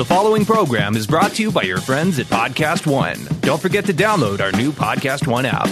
The following program is brought to you by your friends at Podcast One. Don't forget to download our new Podcast One app.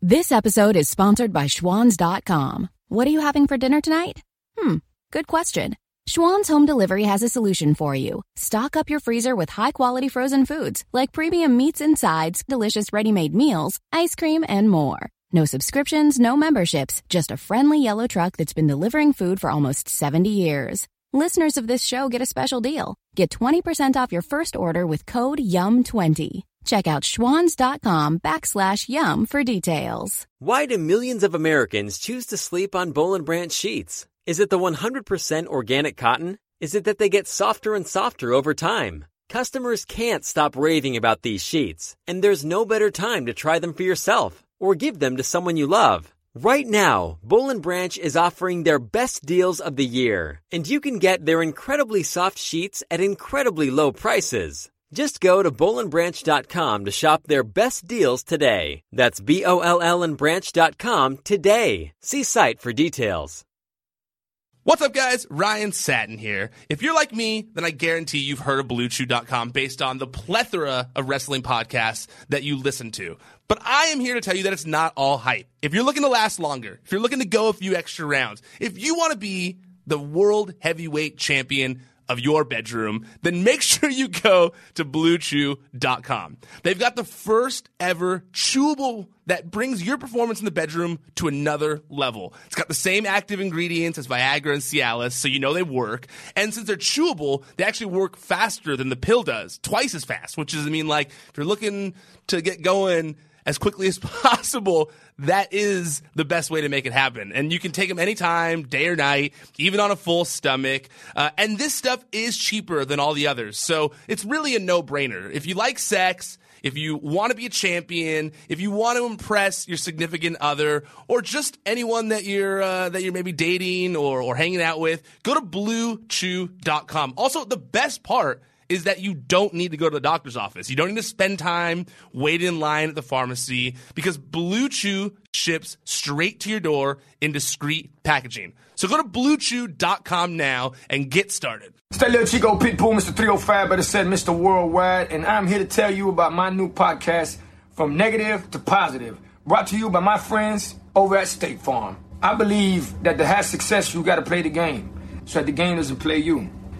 This episode is sponsored by Schwans.com. What are you having for dinner tonight? Hmm, good question. Schwan's Home Delivery has a solution for you. Stock up your freezer with high quality frozen foods like premium meats and sides, delicious ready made meals, ice cream, and more. No subscriptions, no memberships, just a friendly yellow truck that's been delivering food for almost 70 years. Listeners of this show get a special deal. Get 20% off your first order with code YUM20. Check out schwans.com backslash YUM for details. Why do millions of Americans choose to sleep on Boll and Branch sheets? Is it the 100% organic cotton? Is it that they get softer and softer over time? Customers can't stop raving about these sheets, and there's no better time to try them for yourself or give them to someone you love. Right now, Boll and Branch is offering their best deals of the year, and you can get their incredibly soft sheets at incredibly low prices. Just go to bollandbranch.com to shop their best deals today. That's B O L L and branch.com today. See site for details. What's up, guys? Ryan Satin here. If you're like me, then I guarantee you've heard of BlueChew.com based on the plethora of wrestling podcasts that you listen to. But I am here to tell you that it's not all hype. If you're looking to last longer, if you're looking to go a few extra rounds, if you want to be the world heavyweight champion of your bedroom, then make sure you go to bluechew.com. They've got the first ever chewable that brings your performance in the bedroom to another level. It's got the same active ingredients as Viagra and Cialis, so you know they work. And since they're chewable, they actually work faster than the pill does, twice as fast, which is, I mean, like, if you're looking to get going as quickly as possible, that is the best way to make it happen. And you can take them anytime, day or night, even on a full stomach. Uh, and this stuff is cheaper than all the others. So it's really a no brainer. If you like sex, if you want to be a champion, if you want to impress your significant other, or just anyone that you're uh, that you're maybe dating or, or hanging out with, go to bluechew.com. Also, the best part is that you don't need to go to the doctor's office. You don't need to spend time waiting in line at the pharmacy because Blue Chew ships straight to your door in discreet packaging. So go to bluechew.com now and get started. Stay little Chico Pitbull, Mr. 305, better said Mr. Worldwide, and I'm here to tell you about my new podcast, From Negative to Positive, brought to you by my friends over at State Farm. I believe that to have success, you got to play the game, so that the game doesn't play you.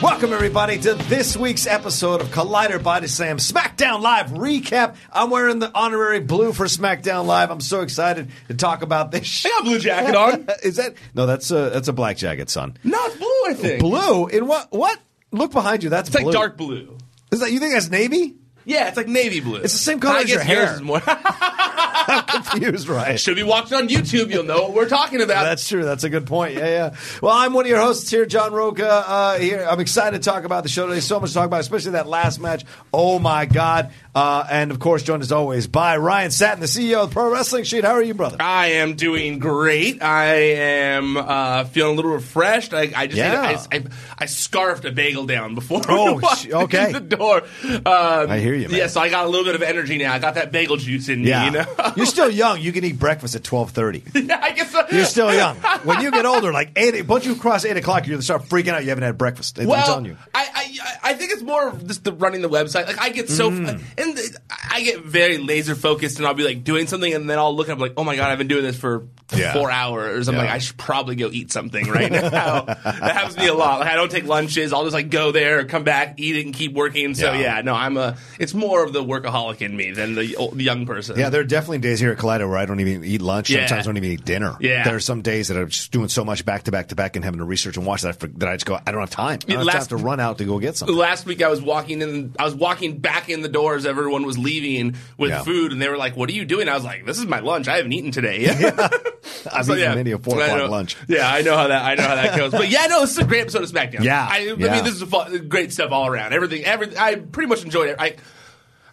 Welcome, everybody, to this week's episode of Collider Body Slam SmackDown Live recap. I'm wearing the honorary blue for SmackDown Live. I'm so excited to talk about this. I got a blue jacket on. Is that no? That's a that's a black jacket, son. No, it's blue. I think Blue in what? What? Look behind you. That's It's like dark blue. Is that you think that's navy? Yeah, it's like navy blue. It's the same color I as your hair. more. Confused, right? Should be watching on YouTube. You'll know what we're talking about. That's true. That's a good point. Yeah, yeah. Well, I'm one of your hosts here, John Rocha. Uh, here, I'm excited to talk about the show today. So much to talk about, especially that last match. Oh my God! Uh, and of course, joined as always by Ryan Satin, the CEO of Pro Wrestling Sheet. How are you, brother? I am doing great. I am uh, feeling a little refreshed. I, I just Yeah. I, I, I scarfed a bagel down before Oh, sh- okay. the door. Um, I hear you, man. Yeah, so I got a little bit of energy now. I got that bagel juice in me. You know. you're still young. You can eat breakfast at 12:30. yeah, I guess so. You're still young. When you get older, like eight, once you cross eight o'clock, you're gonna start freaking out. You haven't had breakfast. I'm Well, telling you. I, I I think it's more of just the running the website. Like I get so Mm. and the, I get very laser focused, and I'll be like doing something, and then I'll look up like, oh my god, I've been doing this for Yeah. four hours. I'm Yeah. like, I should probably go eat something right now. that happens to me a lot. Like I don't take lunches. I'll just like go there, come back, eat it, and keep working. So Yeah. yeah, no, I'm a. It's more of the workaholic in me than the, old, the young person. Yeah, there are definitely days here at Collider where I don't even eat lunch. Sometimes I don't even eat dinner. Yeah. there are some days that I'm just doing so much back to back to back and having to research and watch that I, that I just go. I don't have time. I don't have Last- time to run out to go get something. Last week I was walking in. I was walking back in the doors everyone was leaving with Yeah. food, and they were like, "What are you doing?" I was like, "This is my lunch. I haven't eaten today." I've So, eaten many a four o'clock lunch. Yeah, I know how that. I know how that goes. But yeah, no, this is a great episode of SmackDown. Yeah, I, I yeah. mean, this is a fun, great stuff all around. Everything, every, I pretty much enjoyed it. I,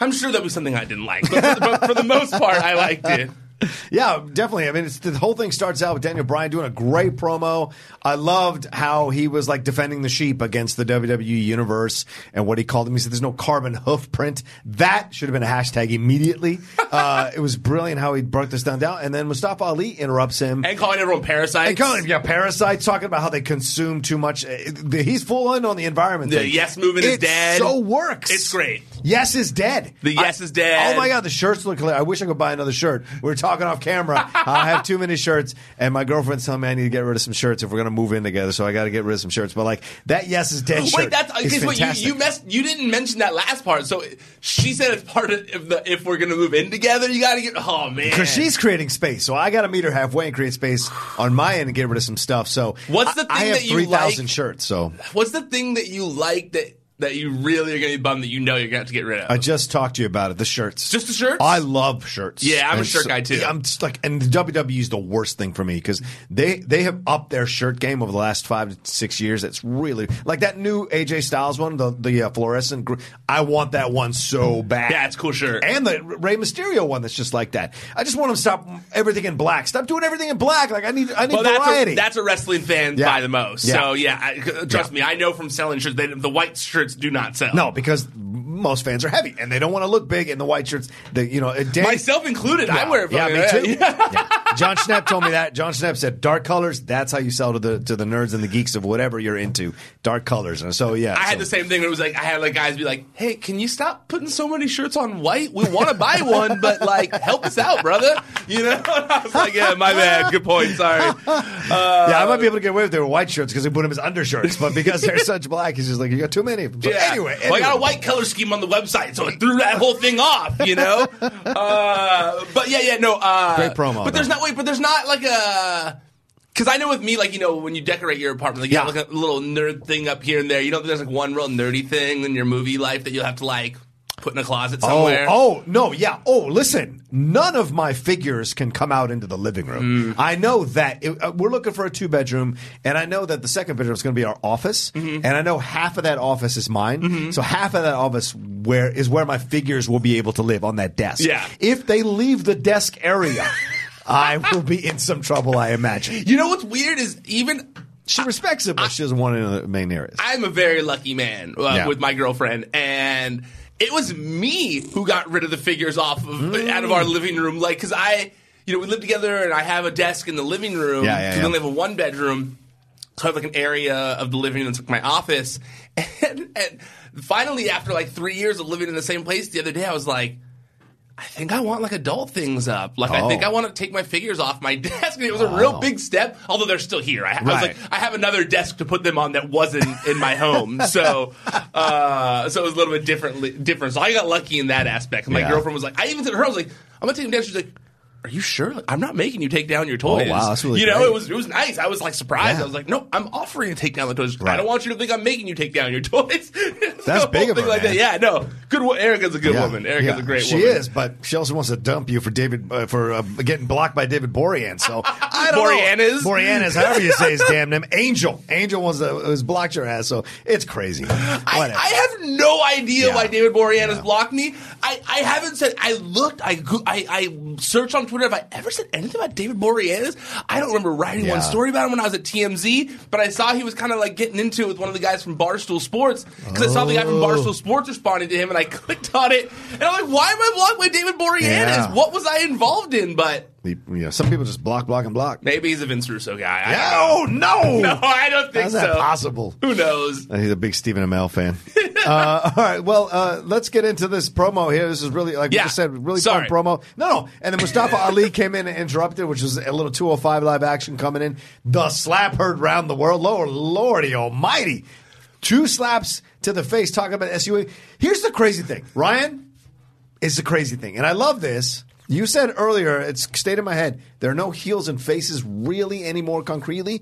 I'm sure there was something I didn't like, but for, the, but for the most part, I liked it. Yeah, definitely. I mean, it's, the whole thing starts out with Daniel Bryan doing a great promo. I loved how he was like defending the sheep against the WWE universe and what he called him. He said, "There's no carbon hoof print." That should have been a hashtag immediately. uh, it was brilliant how he broke this down. Down, and then Mustafa Ali interrupts him. And calling everyone parasites. And calling him, yeah, parasites, talking about how they consume too much. Uh, He's full in on the environment. The thing. yes movement is dead. So works. It's great. Yes is dead. The yes I- is dead. Oh my god, the shirts look. I wish I could buy another shirt. We were talking off camera. I have too many shirts, and my girlfriend's telling me I need to get rid of some shirts if we're going to move in together. So I got to get rid of some shirts. But like that, yes is dead. shirt Wait, that's is okay. Wait, you you messed. You didn't mention that last part. So she said it's part of if, the, if we're gonna move in together, you got to get. Oh man, because she's creating space, so I got to meet her halfway and create space on my end and get rid of some stuff. So What's the I, I have that you three thousand like? shirts. So What's the thing that you like that that you really are gonna be bummed that you know you're gonna have to get rid of? I just talked to you about it. The shirts, Just the shirts? I love shirts. Yeah, I'm a shirt so- guy, too. yeah, I'm just like, and the WWE is the worst thing for me because they they have upped their shirt game over the last five to six years. It's really like that new AJ Styles one, the the uh, fluorescent. gr- I want that one so bad. Yeah, it's a cool shirt. And the Rey Mysterio one that's just like that. I just want them to stop everything in black. Stop doing everything in black. Like I need I need well, that's variety. a, that's a wrestling fan Yeah. by the most. Yeah. So yeah, I, trust me, I know from selling shirts, they, the white shirts do not sell. no, because most fans are heavy and they don't want to look big in the white shirts. The you know, uh, Dan- myself included. I wear it. Yeah, me too. Yeah. John Schnepp told me that. John Schnepp said dark colors. That's how you sell to the to the nerds and the geeks of whatever you're into. Dark colors. And so yeah, I had the same thing. It was like I had like guys be like, "Hey, can you stop putting so many shirts on white? We want to buy one, but like, help us out, brother." You know? I was like, "Yeah, my bad. Good point. Sorry." yeah, I might be able to get away with their white shirts because they put them as undershirts, but because they're such black, he's just like you got too many of them. Yeah. anyway, Well, I got a white color scheme on the website, so it threw that whole thing off, you know. uh, but yeah, yeah, no. Uh, Great promo, But there's though. not wait, but there's not like a. Because I know with me, like you know, when you decorate your apartment, like you Yeah. have like a little nerd thing up here and there. You know, there's like one real nerdy thing in your movie life that you'll have to like put in a closet somewhere. Oh, oh, no, yeah. Oh, listen, none of my figures can come out into the living room. Mm. I know that it, uh, we're looking for a two bedroom, and I know that the second bedroom is going to be our office, Mm-hmm. and I know half of that office is mine. So half of that office where is where my figures will be able to live on that desk. Yeah. If they leave the desk area, I will be in some trouble. I imagine. You know what's weird is even She respects it, but she doesn't want it in the main areas. I'm a very lucky man uh, Yeah. with my girlfriend, and it was me who got rid of the figures off of Mm. out of our living room. Like, because I, you know, we live together, and I have a desk in the living room. Yeah, yeah, yeah. We only have a one bedroom. So I have like an area of the living room that's like my office. And, and finally, after like three years of living in the same place, the other day I was like, I think I want like adult things up. Like I think Oh. I want to take my figures off my desk. It was a real big step, although they're still here. I, I was like, I have another desk to put them on that wasn't in my home, so uh, so it was a little bit different. Different. So I got lucky in that aspect. My Yeah. girlfriend was like, I even said to her, I was like, I'm gonna take them down. She's like. Are you sure? I'm not making you take down your toys. Oh, wow, that's really You know, great. it was it was nice. I was like surprised. Yeah. I was like, no, I'm offering to take down the toys. I don't want you to think I'm making you take down your toys. That's The big of her, like man. that. Yeah, no, good. Erica's a good Yeah, woman. Erica's yeah. a great woman. she woman. is, but she also wants to dump you for David uh, for uh, getting blocked by David Borean. So I don't Boreanaz? know. Boreanaz, however you say his damn name. Angel, Angel was uh, was blocked your ass. So it's crazy. I, I have no idea why David Borean has blocked me. I, I haven't said. I looked. I, I I searched on Twitter. Have I ever said anything about David Boreanaz? I don't remember writing Yeah. one story about him when I was at TMZ. But I saw he was kind of like getting into it with one of the guys from Barstool Sports because I saw the guy from Oh. Barstool Sports responding to him, and I clicked on it, and I'm like, why am I blocked by David Boreanaz? Yeah. What was I involved in? But you know, some people just block, block, and block. maybe he's a Vince Russo guy. I Yeah, don't know. oh no, No, I don't think How's so. that possible? Who knows? He's a big Stephen Amell fan. uh, all right, well, uh, let's get into this promo here. This is really, like we just said, really Sorry. fun promo. No, no. And then Mustafa Ali came in and interrupted, which was a little 205 live action coming in. The slap heard round the world. Lord, Lordy almighty. Two slaps to the face talking about SUV. Here's the crazy thing. Ryan is the crazy thing. And I love this. You said earlier, it's stayed in my head, there are no heels and faces really anymore concretely.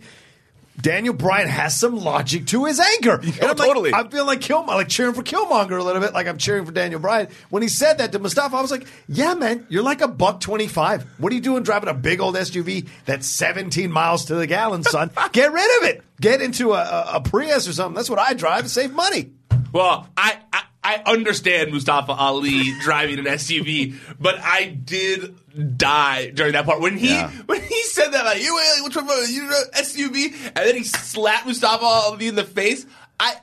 Daniel Bryan has some logic to his anger. And I'm like- I feel like Killmonger, like cheering for Killmonger a little bit, like I'm cheering for Daniel Bryan. When he said that to Mustafa, I was like, "Yeah, man, you're like a buck twenty five. What are you doing driving a big old SUV that's 17 miles to the gallon, son? Get rid of it. Get into a, a, a Prius or something. That's what I drive. Save money." Well, I, I I understand Mustafa Ali driving an SUV, but I did die during that part when he Yeah. when he said that like you ain't which one you SUV and then he slapped Mustafa Ali in the face. I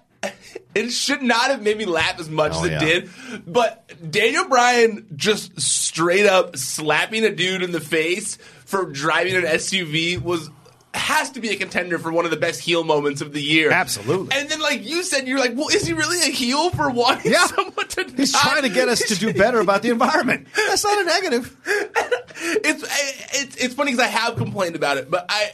it should not have made me laugh as much Oh, as it yeah. did, but Daniel Bryan just straight up slapping a dude in the face for driving an SUV was. Has to be a contender for one of the best heel moments of the year. Absolutely. And then, like you said, you're like, well, is he really a heel for wanting Yeah. someone to He's die? trying to get us to do better about the environment. That's not a negative. It's it's it's funny because I have complained about it, but I.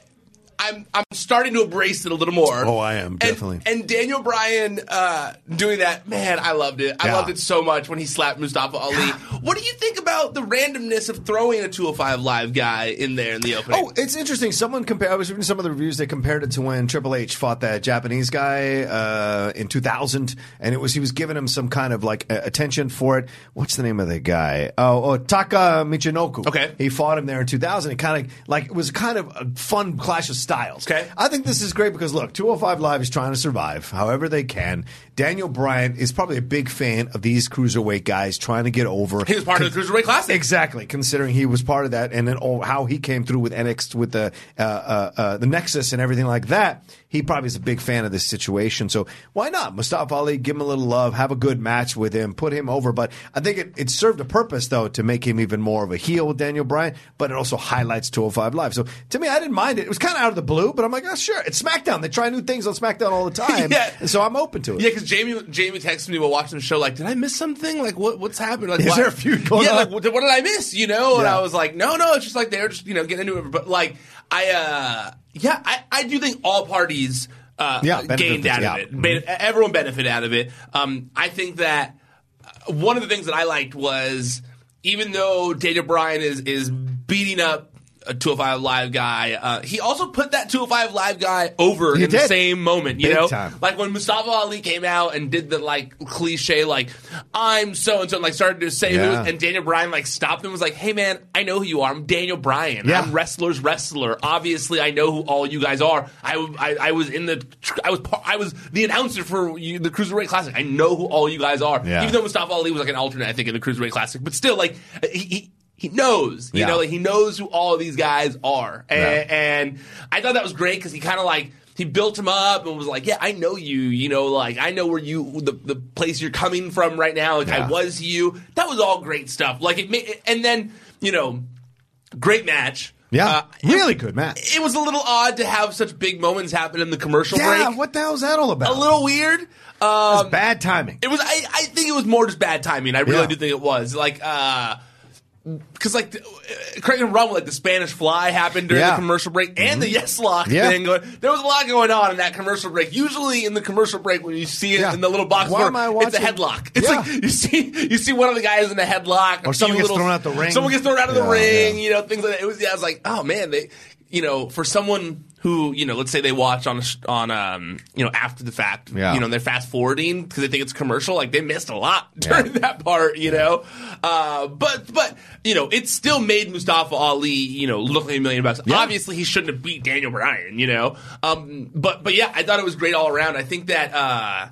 I'm I'm starting to embrace it a little more. Oh, I am, definitely. And, Daniel Bryan uh, doing that, man, I loved it. I Yeah. loved it so much when he slapped Mustafa Ali. What do you think about the randomness of throwing a 205 live guy in there in the opening? Oh, it's interesting. Someone compared. I was reading some of the reviews. They compared it to when Triple H fought that Japanese guy uh, in 2000, and it was he was giving him some kind of like uh, attention for it. What's the name of the guy? Oh, oh Taka Michinoku. Okay. he fought him there in 2000. It kind of like it was kind of a fun clash of styles. Okay. I think this is great because look, 205 Live is trying to survive however they can. Daniel Bryan is probably a big fan of these cruiserweight guys trying to get over. he was part of the Cruiserweight Classic. Exactly, considering he was part of that, and then oh, how he came through with NXT with the uh, uh, uh, the Nexus and everything like that. He probably is a big fan of this situation. So why not Mustafa Ali? Give him a little love, have a good match with him, put him over. But I think it, it served a purpose though to make him even more of a heel with Daniel Bryan. But it also highlights 205 Live. So to me, I didn't mind it. It was kind of out of the blue, but I'm like, oh sure, it's SmackDown. They try new things on SmackDown all the time, Yeah. and so I'm open to it. Yeah, Jamie Jamie texted me while watching the show, like, did I miss something? Like, what what's happening? Like, Is why- there a feud going yeah, on? like, what, what did I miss? You know? And I was like, no, no, it's just like they're just you know getting into it. But like, I uh, yeah, I, I do think all parties uh, Yeah, gained out yeah. of it. Ben- Everyone benefited out of it. Um, I think that uh, one of the things that I liked was even though Daniel Bryan is is beating up a 205 Live guy, uh, he also put that 205 Live guy over He in the same moment. You Big know, time. like when Mustafa Ali came out and did the like cliche, like I'm so and so, and like started to say Yeah. who, and Daniel Bryan like stopped him and was like, "Hey man, I know who you are. I'm Daniel Bryan. Yeah. I'm wrestler's wrestler. Obviously, I know who all you guys are. I, I, I was in the, I was I was the announcer for you, the Cruiserweight Classic. I know who all you guys are. Yeah. Even though Mustafa Ali was like an alternate, I think in the Cruiserweight Classic, but still, like he. he he knows, you Yeah. know, like he knows who all of these guys are, and, Yeah. and I thought that was great because he kind of like he built him up and was like, "Yeah, I know you. You know, like I know where you the the place you're coming from right now. Like Yeah. I was you. That was all great stuff. Like it made, and then you know, great match. Yeah, Uh, really good match. It was a little odd to have such big moments happen in the commercial Yeah, break. what the hell is that all about? a little weird. Um, It's bad timing. it was. I, I think it was more just bad timing. I really Yeah. do think it was. Like, uh, because like uh, correct me if wrong, like the Spanish Fly happened during Yeah. the commercial break and the Yes Lock Yeah. thing. Going, there was a lot going on in that commercial break. Usually in the commercial break when you see it Yeah. in the little box, Why am I it's a headlock. It's like you see you see one of the guys in a headlock, Or someone gets little- thrown out the ring. Someone gets thrown out of the ring. You know things like that. It was. Yeah, I was like, oh man, they. You know, for someone who you know, let's say they watch on a sh- on um you know after the fact, Yeah. you know, they're fast forwarding because they think it's commercial. Like they missed a lot during that part, you know. Uh, but but you know, it still made Mustafa Ali, you know, look like a million bucks. Obviously, he shouldn't have beat Daniel Bryan, you know. Um, but but yeah, I thought it was great all around. I think that. uh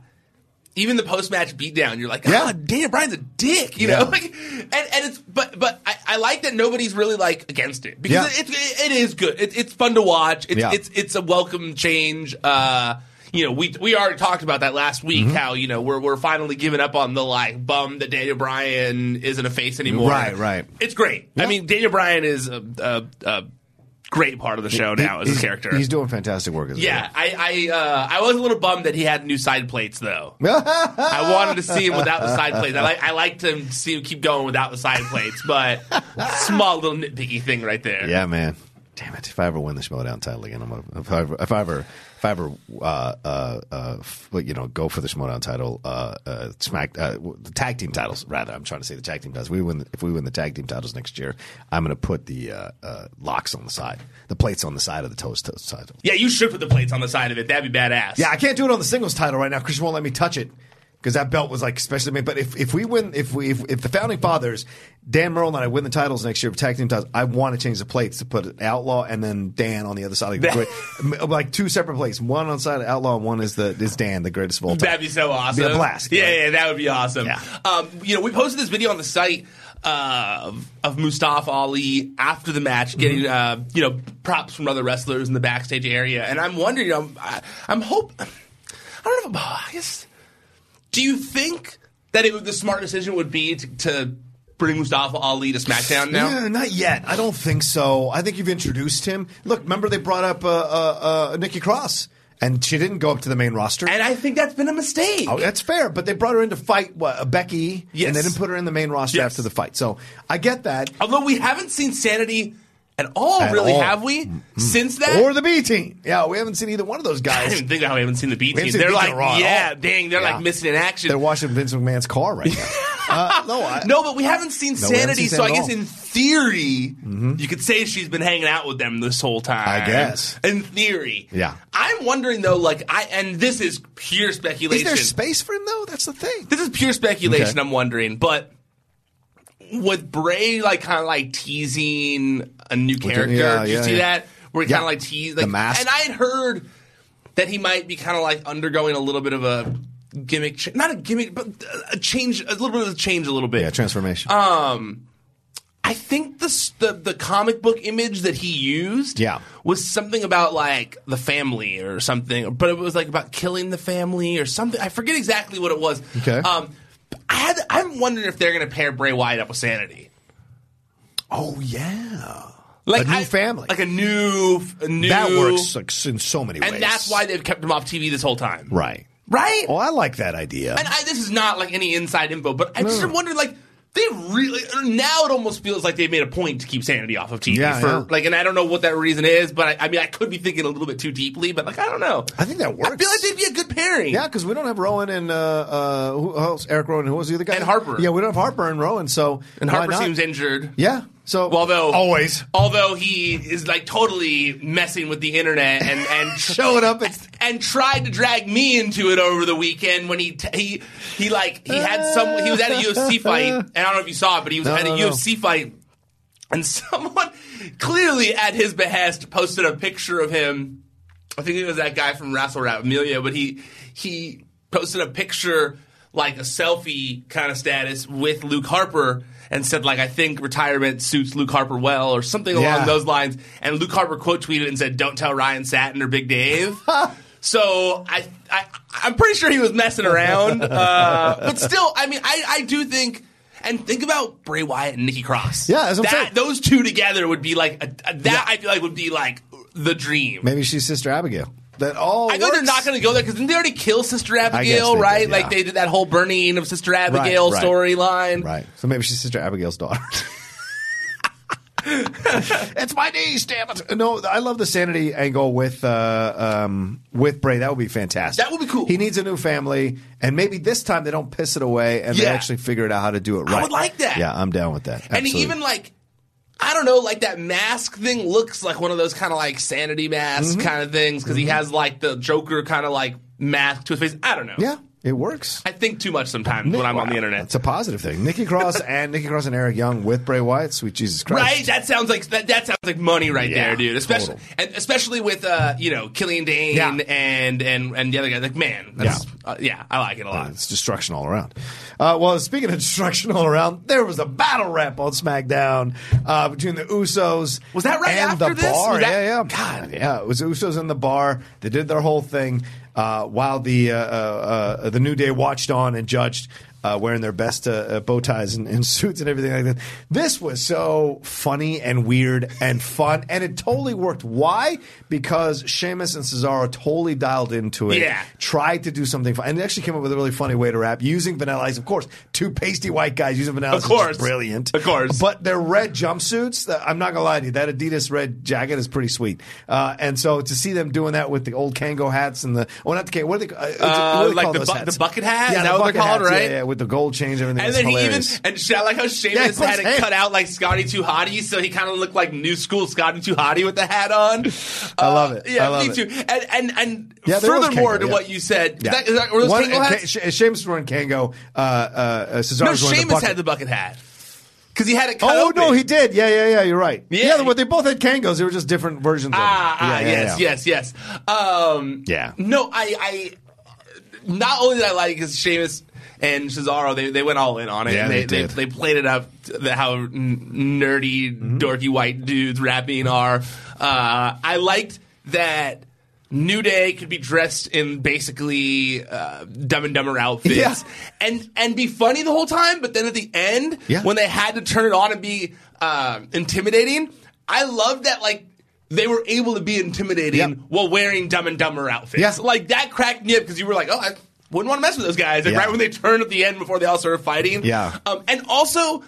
even the post match beatdown, you're like, Yeah. ah, Daniel Bryan's a dick, you Yeah. know. Like, and and it's but but I, like that nobody's really like against it because Yeah. it, it, it is good. It, it's fun to watch. It's Yeah. it's it's a welcome change. Uh, you know, we we already talked about that last week. Mm-hmm. How you know we're we're finally giving up on the like bum that Daniel Bryan isn't a face anymore. Right, right. It's great. I mean, Daniel Bryan is a, a, a great part of the show now as he's, a character. He's doing fantastic work as yeah, I I uh, I was a little bummed that he had new side plates though. I wanted to see him without the side plates. I like I like to see him keep going without the side plates, but small little nitpicky thing right there. yeah, man. Damn it! If I ever win the Schmoedown title again, I'm gonna. If I ever, if I ever, if I ever, uh, uh, uh, you know, go for the Schmoedown title, uh, uh, smack uh, the tag team titles. Rather, I'm trying to say the tag team titles. We win if we win the tag team titles next year. I'm gonna put the uh, uh, locks on the side, the plates on the side of the toast toast title. Yeah, you should put the plates on the side of it. That'd be badass. Yeah, I can't do it on the singles title right now. Christian won't let me touch it because that belt was like especially made. But if, if we win, if we if, if the founding fathers, Dan Murrell and I win the titles next year for tag team titles, I want to change the plates to put Outlaw and then Dan on the other side. Like, the great, like two separate plates. One on the side of Outlaw, and one is the is Dan, the greatest of all time. That'd be so awesome. Be a blast. Yeah, right? yeah, that would be awesome. Yeah. Um, you know, we posted this video on the site uh, of, of Mustafa Ali after the match, getting Mm-hmm. uh, you know props from other wrestlers in the backstage area, and I'm wondering, you know, I, I'm hope. I don't know. If, I guess. Do you think that it would, the smart decision would be to, to bring Mustafa Ali to SmackDown now? Yeah, not yet. I don't think so. I think you've introduced him. Look, remember they brought up uh, uh, uh, Nikki Cross, and she didn't go up to the main roster. And I think that's been a mistake. Oh, that's fair, but they brought her in to fight what, uh, Becky, Yes. and they didn't put her in the main roster Yes. after the fight. So I get that. Although we haven't seen Sanity at all, At really, all. have we? Since that? Or the B team. Yeah, we haven't seen either one of those guys. I didn't think how we haven't seen the B team. They're B like, raw yeah, dang, they're Yeah. like missing in action. They're washing Vince McMahon's car right now. uh, no, I, no, but we haven't seen No, we haven't Sanity, seen so I guess in theory, you could say she's been hanging out with them this whole time. I guess. In theory. Yeah. I'm wondering though, like I and this is pure speculation. is there space for him though? That's the thing. this is pure speculation, Okay. I'm wondering, but with Bray like kind of like teasing a new character, yeah, did you yeah, see yeah. that? Where he kind of like teased The like, mask. and I had heard that he might be kind of like undergoing a little bit of a gimmick, ch- not a gimmick, but a change, a little bit of a change, a little bit. Yeah, transformation. Um, I think the, the the comic book image that he used, Yeah. was something about like the family or something, but it was like about killing the family or something. I forget exactly what it was. Okay. Um, I had, I'm wondering if they're going to pair Bray Wyatt up with Sanity, oh yeah, like a new I- family. like a new, a new that works like, in so many ways, and that's why they've kept him off TV this whole time, right. Right. Oh, I like that idea. And I, this is not like any inside info, but I just No. wondered like they really now it almost feels like they've made a point to keep Sanity off of TV Yeah, for yeah. like, and I don't know what that reason is, but I, I mean I could be thinking a little bit too deeply, but like I don't know. I think that works. I feel like they'd be a good pairing. Yeah, because we don't have Rowan and uh, uh, who else? Eric Rowan. Who was the other guy? And Harper. Yeah, we don't have Harper and Rowan. So and Harper not? seems injured. Yeah. So Although always although he is like totally messing with the internet and and showing up at and tried to drag me into it over the weekend when he t- he he like he had some he was at a UFC fight and I don't know if you saw it but he was No, at a no, no. UFC fight and someone clearly at his behest posted a picture of him I think it was that guy from Wrestle Rap Amelia but he he posted a picture like a selfie kind of status with Luke Harper and said like I think retirement suits Luke Harper well or something Yeah. along those lines and Luke Harper quote tweeted and said don't tell Ryan Satin or Big Dave so I, I I'm pretty sure he was messing around uh, but still I mean I I do think and think about Bray Wyatt and Nikki Cross Yeah, that's what I'm saying. those two together would be like a, a- that I feel like would be like the dream maybe she's Sister Abigail. That all. I know they're not going to go there because didn't they already kill Sister Abigail, right? did, yeah. Like they did that whole burning of Sister Abigail right. storyline. Right. So maybe she's Sister Abigail's daughter. it's my niece, damn it. No, I love the sanity angle with uh, um, with Bray. That would be fantastic. That would be cool. He needs a new family, and maybe this time they don't piss it away and they actually figure it out how to do it right. I would like that. Yeah, I'm down with that. And Absolutely. even like, I don't know, like that mask thing looks like one of those kind of like sanity mask Mm-hmm. kind of things because he has like the Joker kind of like mask to his face. I don't know. yeah, it works. I think too much sometimes when I'm on the internet. It's a positive thing. Nikki Cross and Nikki Cross and Eric Young with Bray Wyatt. Sweet Jesus Christ! Right, that sounds like that. That sounds like money right Yeah, there, dude. Especially total. and especially with uh, you know Killian Dain Yeah. and and and the other guy. Like, man, that's, yeah, uh, yeah, I like it a lot. It's destruction all around. Uh, well, speaking of destruction all around, there was a battle rap on SmackDown uh, between the Usos. Was that right and after the this? bar? That- yeah, yeah. God. yeah. It was Usos in the bar. They did their whole thing uh, while the uh, uh, uh, the New Day watched on and judged. Uh, wearing their best uh, uh, bow ties and, and suits and everything like that. This was so funny and weird and fun, and it totally worked. Why? Because Sheamus and Cesaro totally dialed into it. Yeah. tried to do something fun, and they actually came up with a really funny way to rap using Vanilla Ice. Of course, two pasty white guys using Vanilla Of Ice, is course. brilliant. Of course. but their red jumpsuits. I'm not gonna lie to you, that Adidas red jacket is pretty sweet. Uh, and so to see them doing that with the old Kangol hats and the well, not the Kangol, what are they? Uh, what do they like call the those bu- the bucket hat? Yeah, Is the that what they're called, hats, right? Yeah, yeah, with the gold chains, and everything. And then he even and I like how Yeah, Sheamus had it hand- cut out like Scotty 2 Hotty, so he kind of looked like new school Scotty 2 Hotty with the hat on. I love it. Yeah, I love me it. too. And and and Yeah, furthermore Kangol, to yeah. what you said, Yeah. that, were those One- Kangol and hats? Ka- Sheamus wearing Kangol. Uh, uh, uh, Cesaro's no, Sheamus had the bucket hat because he had it cut out. Oh open. no, he did. Yeah, yeah, yeah. You're right. Yeah. Yeah, they both had Kangols. They were just different versions. Ah, of them. ah, Yeah, yeah, yes, yeah. yes, yes. Um, Yeah. No, I, I. Not only did I like because Sheamus and Cesaro, they, they went all in on it. Yeah, and they they, did. they played it up the, how n- nerdy, Mm-hmm. dorky white dudes rapping are. Uh, I liked that. New Day could be dressed in basically uh, Dumb and Dumber outfits, Yeah. and and be funny the whole time. But then at the end, Yeah. when they had to turn it on and be uh, intimidating, I love that like they were able to be intimidating Yep. while wearing Dumb and Dumber outfits. Yeah. Like that cracked me up because you were like, oh, I wouldn't want to mess with those guys. Like Yeah. right when they turned at the end before they all started fighting. Yeah. Um, and also.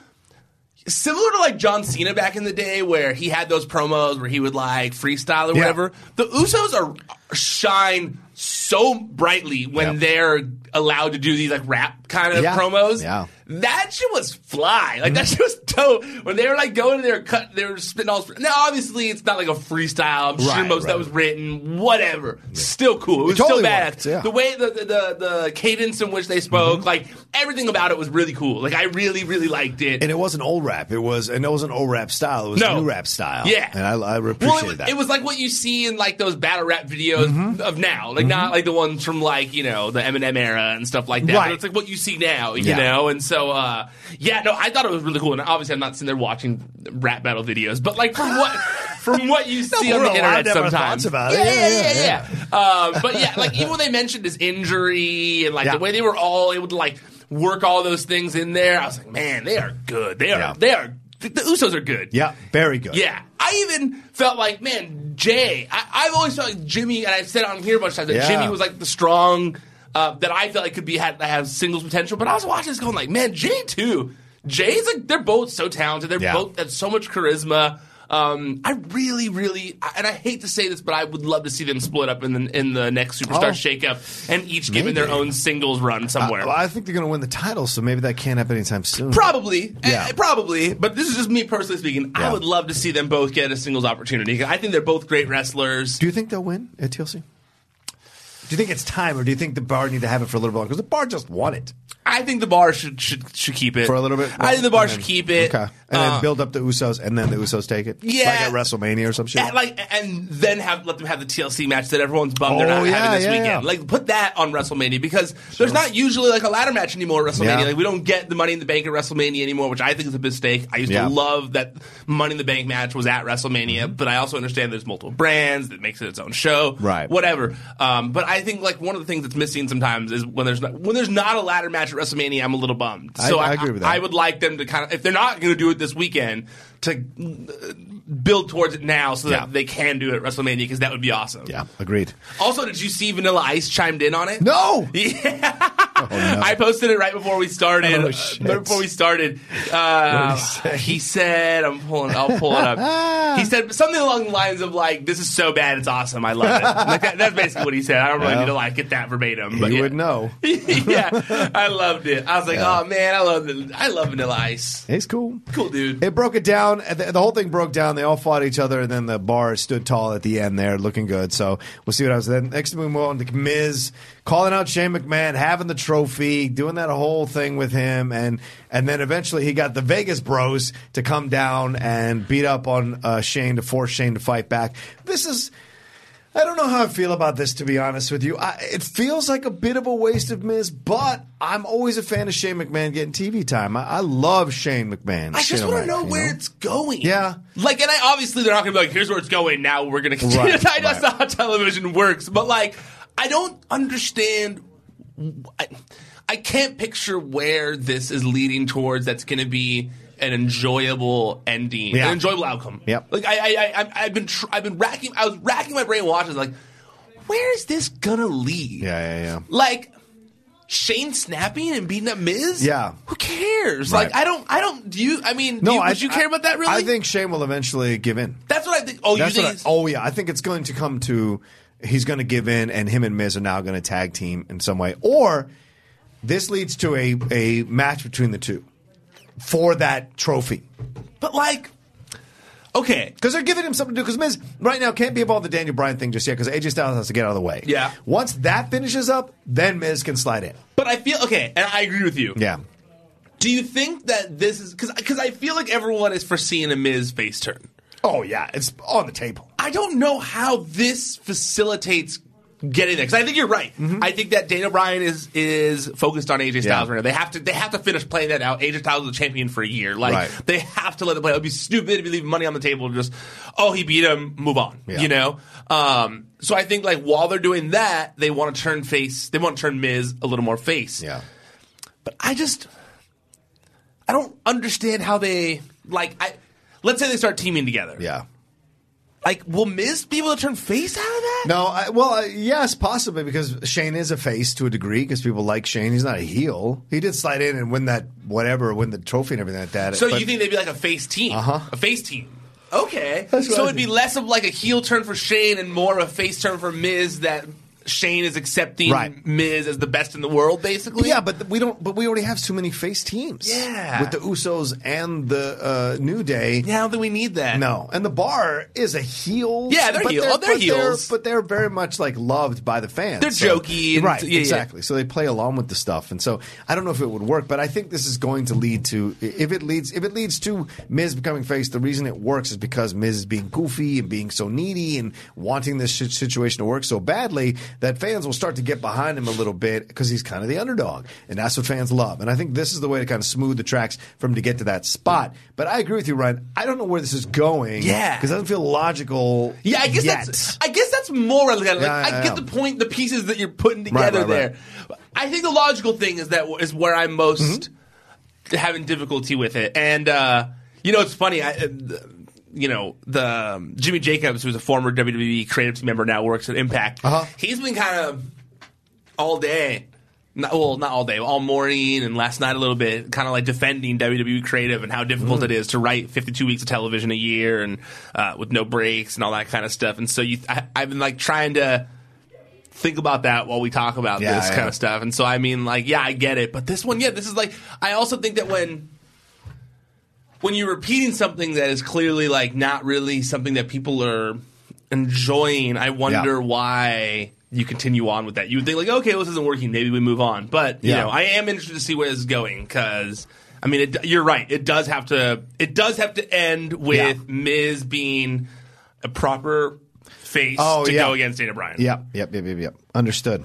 Similar to like John Cena back in the day, where he had those promos where he would like freestyle or Yeah. whatever. The Usos are shine so brightly when Yep. they're allowed to do these like rap kind of Yeah. promos. Yeah. That shit was fly. Like that mm-hmm. shit was dope. When they were like going to their cut, they were spitting all. Now, obviously, it's not like a freestyle. I'm sure most of that was written. Whatever. Still cool. It was totally still badass. worked, yeah. The way the, the the the cadence in which they spoke, mm-hmm. like everything about it was really cool. Like I really really liked it. And it wasn't old rap. It was, and it wasn't old rap style. It was No. new rap style. Yeah. and I, I appreciated well, that. it was like what you see in like those battle rap videos Mm-hmm. of now, like not like the ones from like you know the Eminem era and stuff like that. Right. But it's like what you see now, you Yeah. know. And so, uh, yeah, no, I thought it was really cool. And obviously, I'm not sitting there watching rap battle videos, but like from what from what you see on the internet to have our sometimes, about it. yeah, Yeah, yeah, yeah, yeah. Um, but yeah, like even when they mentioned his injury and like the way they were all able to like work all those things in there, I was like, man, they are good. They are. They are. The, the Usos are good. yeah, very good. Yeah, I even felt like, man, Jey. I, I've always felt like Jimmy, and I've said it on here a bunch of times that Yeah. Jimmy was like the strong uh, that I felt like could be had that has singles potential. But I was watching this going like, man, Jey too. Jey's like they're both so talented. They're Yeah. both have so much charisma. Um, I really, really, and I hate to say this, but I would love to see them split up in the in the next Superstar Oh. Shakeup and each given their own singles run somewhere. Uh, well, I think they're going to win the title, so maybe that can't happen anytime soon. Probably, Yeah. Eh, probably. But this is just me personally speaking. I would love to see them both get a singles opportunity. I think they're both great wrestlers. Do you think they'll win at TLC? Do you think it's time, or do you think the bar need to have it for a little bit longer? Because the bar just won it I think the bar should should should keep it for a little bit. I think the bar should keep it. Okay, and then build up the Usos, and then the Usos take it. Yeah. like at WrestleMania or some shit. and like and then have let them have the TLC match that everyone's bummed they're Oh, not yeah, having this yeah, weekend. yeah. Like put that on WrestleMania because there's not usually like a ladder match anymore at WrestleMania. Yeah. Like we don't get the Money in the Bank at WrestleMania anymore, which I think is a mistake. I used Yeah. to love that Money in the Bank match was at WrestleMania, but I also understand there's multiple brands that makes it its own show. Right. Whatever. Um, but I think like one of the things that's missing sometimes is when there's not when there's not a ladder match at WrestleMania, I'm a little bummed. I- So I agree with that. I would like them to kind of if they're not going to do it this weekend to uh, build towards it now so that Yeah. they can do it at WrestleMania because that would be awesome. yeah, agreed. Also, did you see Vanilla Ice chimed in on it? No, Yeah. I posted it right before we started. Oh, shit. right before we started, uh, he said, "I'm pulling. I'll pull it up." he said something along the lines of like, "This is so bad, it's awesome. I love it." Like that, that's basically what he said. I don't really Well, need to like get that verbatim, but you yeah. would know. yeah, I loved it. I was like, Yeah. "Oh man, I love the, I love Vanilla Ice. He's cool. Cool dude." It broke it down. The, the whole thing broke down. They all fought each other, and then the bar stood tall at the end there, looking good. So we'll see what happens. Then next we move on to Miz calling out Shane McMahon, having the trophy, doing that whole thing with him, and and then eventually he got the Vegas Bros to come down and beat up on uh, Shane to force Shane to fight back. This is. I don't know how I feel about this, to be honest with you. I, it feels like a bit of a waste of Miz, but I'm always a fan of Shane McMahon getting TV time. I, I love Shane McMahon. I just want to know where it's going. Yeah. Like, and I obviously they're not going to be like, here's where it's going. Now we're going to continue. Right, know that's right. not how television works. But like, I don't understand. I, I can't picture where this is leading towards. That's going to be an enjoyable ending, Yeah. an enjoyable outcome. Yep. Like I, I, I I've been, tr- I've been racking. I was racking my brain watching. Like, where is this gonna lead? Yeah, yeah, yeah. Like. Shane snapping and beating up Miz? Yeah. Who cares? Right. Like I don't I don't do you I mean do No, you, I, would you care about that really? I think Shane will eventually give in. That's what I think. Oh, That's you think? I, oh yeah, I think it's going to come to he's going to give in, and him and Miz are now going to tag team in some way, or this leads to a a match between the two for that trophy. but like, okay, Because they're giving him something to do. Because Miz right now can't be involved in the Daniel Bryan thing just yet. Because AJ Styles has to get out of the way. Yeah. Once that finishes up, then Miz can slide in. but I feel okay, and I agree with you. Yeah. Do you think that this is because because I feel like everyone is foreseeing a Miz face turn. Oh yeah, it's on the table. I don't know how this facilitates getting there because I think you're right. I think that Daniel Bryan is is focused on AJ Styles Mm-hmm. Yeah. right now. They have to they have to finish playing that out. AJ Styles is the champion for a year. Like Right. they have to let it play. It would be stupid to you leave money on the table and just oh he beat him, move on. Yeah. You know. Um, so I think like while they're doing that, they want to turn face. They want to turn Miz a little more face. Yeah. But I just I don't understand how they like I. Let's say they start teaming together. Yeah. Like, will Miz be able to turn face out of that? No, I, well, uh, yes, possibly because Shane is a face to a degree because people like Shane. He's not a heel. He did slide in and win that whatever, win the trophy and everything like that. So But- you think they'd be like a face team? Uh-huh. A face team. Okay. So it'd be less of like a heel turn for Shane and more of a face turn for Miz that Shane is accepting Right. Miz as the best in the world, basically. Yeah, but we don't. But we already have too many face teams. Yeah. with the Usos and the uh, New Day. Yeah, I don't think we need that. No, and the bar is a heel. Yeah, they're but heel- oh, they're but heels. but they're very much like loved by the fans. They're So- jokey and- right? yeah, yeah. exactly. So they play along with the stuff, and so I don't know if it would work, but I think this is going to lead to if it leads if it leads to Miz becoming face. The reason it works is because Miz is being goofy and being so needy and wanting this situation to work so badly that fans will start to get behind him a little bit because he's kind of the underdog, and that's what fans love. And I think this is the way to kind of smooth the tracks for him to get to that spot. But I agree with you, Ryan. I don't know where this is going. Yeah. because it doesn't feel logical. Yeah, I guess yet. that's. I guess that's more like, Yeah, I yeah, get the point, the pieces that you're putting together right, there. right. I think the logical thing is that is where I'm most Mm-hmm. having difficulty with it, and uh, you know, it's funny. I, uh, you know, the um, Jimmy Jacobs, who's a former WWE creative team member, now works at Impact. Uh-huh. He's been kind of all day. Not, well, not all day, all morning and last night a little bit, kind of like defending WWE creative and how difficult Mm. it is to write 52 weeks of television a year and uh, with no breaks and all that kind of stuff. And so you, I, I've been like trying to think about that while we talk about Yeah, this yeah. kind of stuff. And so I mean, like, yeah, I get it, but this one, yeah, this is like, I also think that when when you're repeating something that is clearly like not really something that people are enjoying, I wonder Yeah. why you continue on with that. You would think like, okay, well, this isn't working. Maybe we move on. But you Yeah. know, I am interested to see where this is going because. I mean, it, you're right. It does have to. It does have to end with Yeah. Miz being a proper face Oh, to yeah. go against Daniel Bryan. Yep, yep, yep, yep, yep. Understood.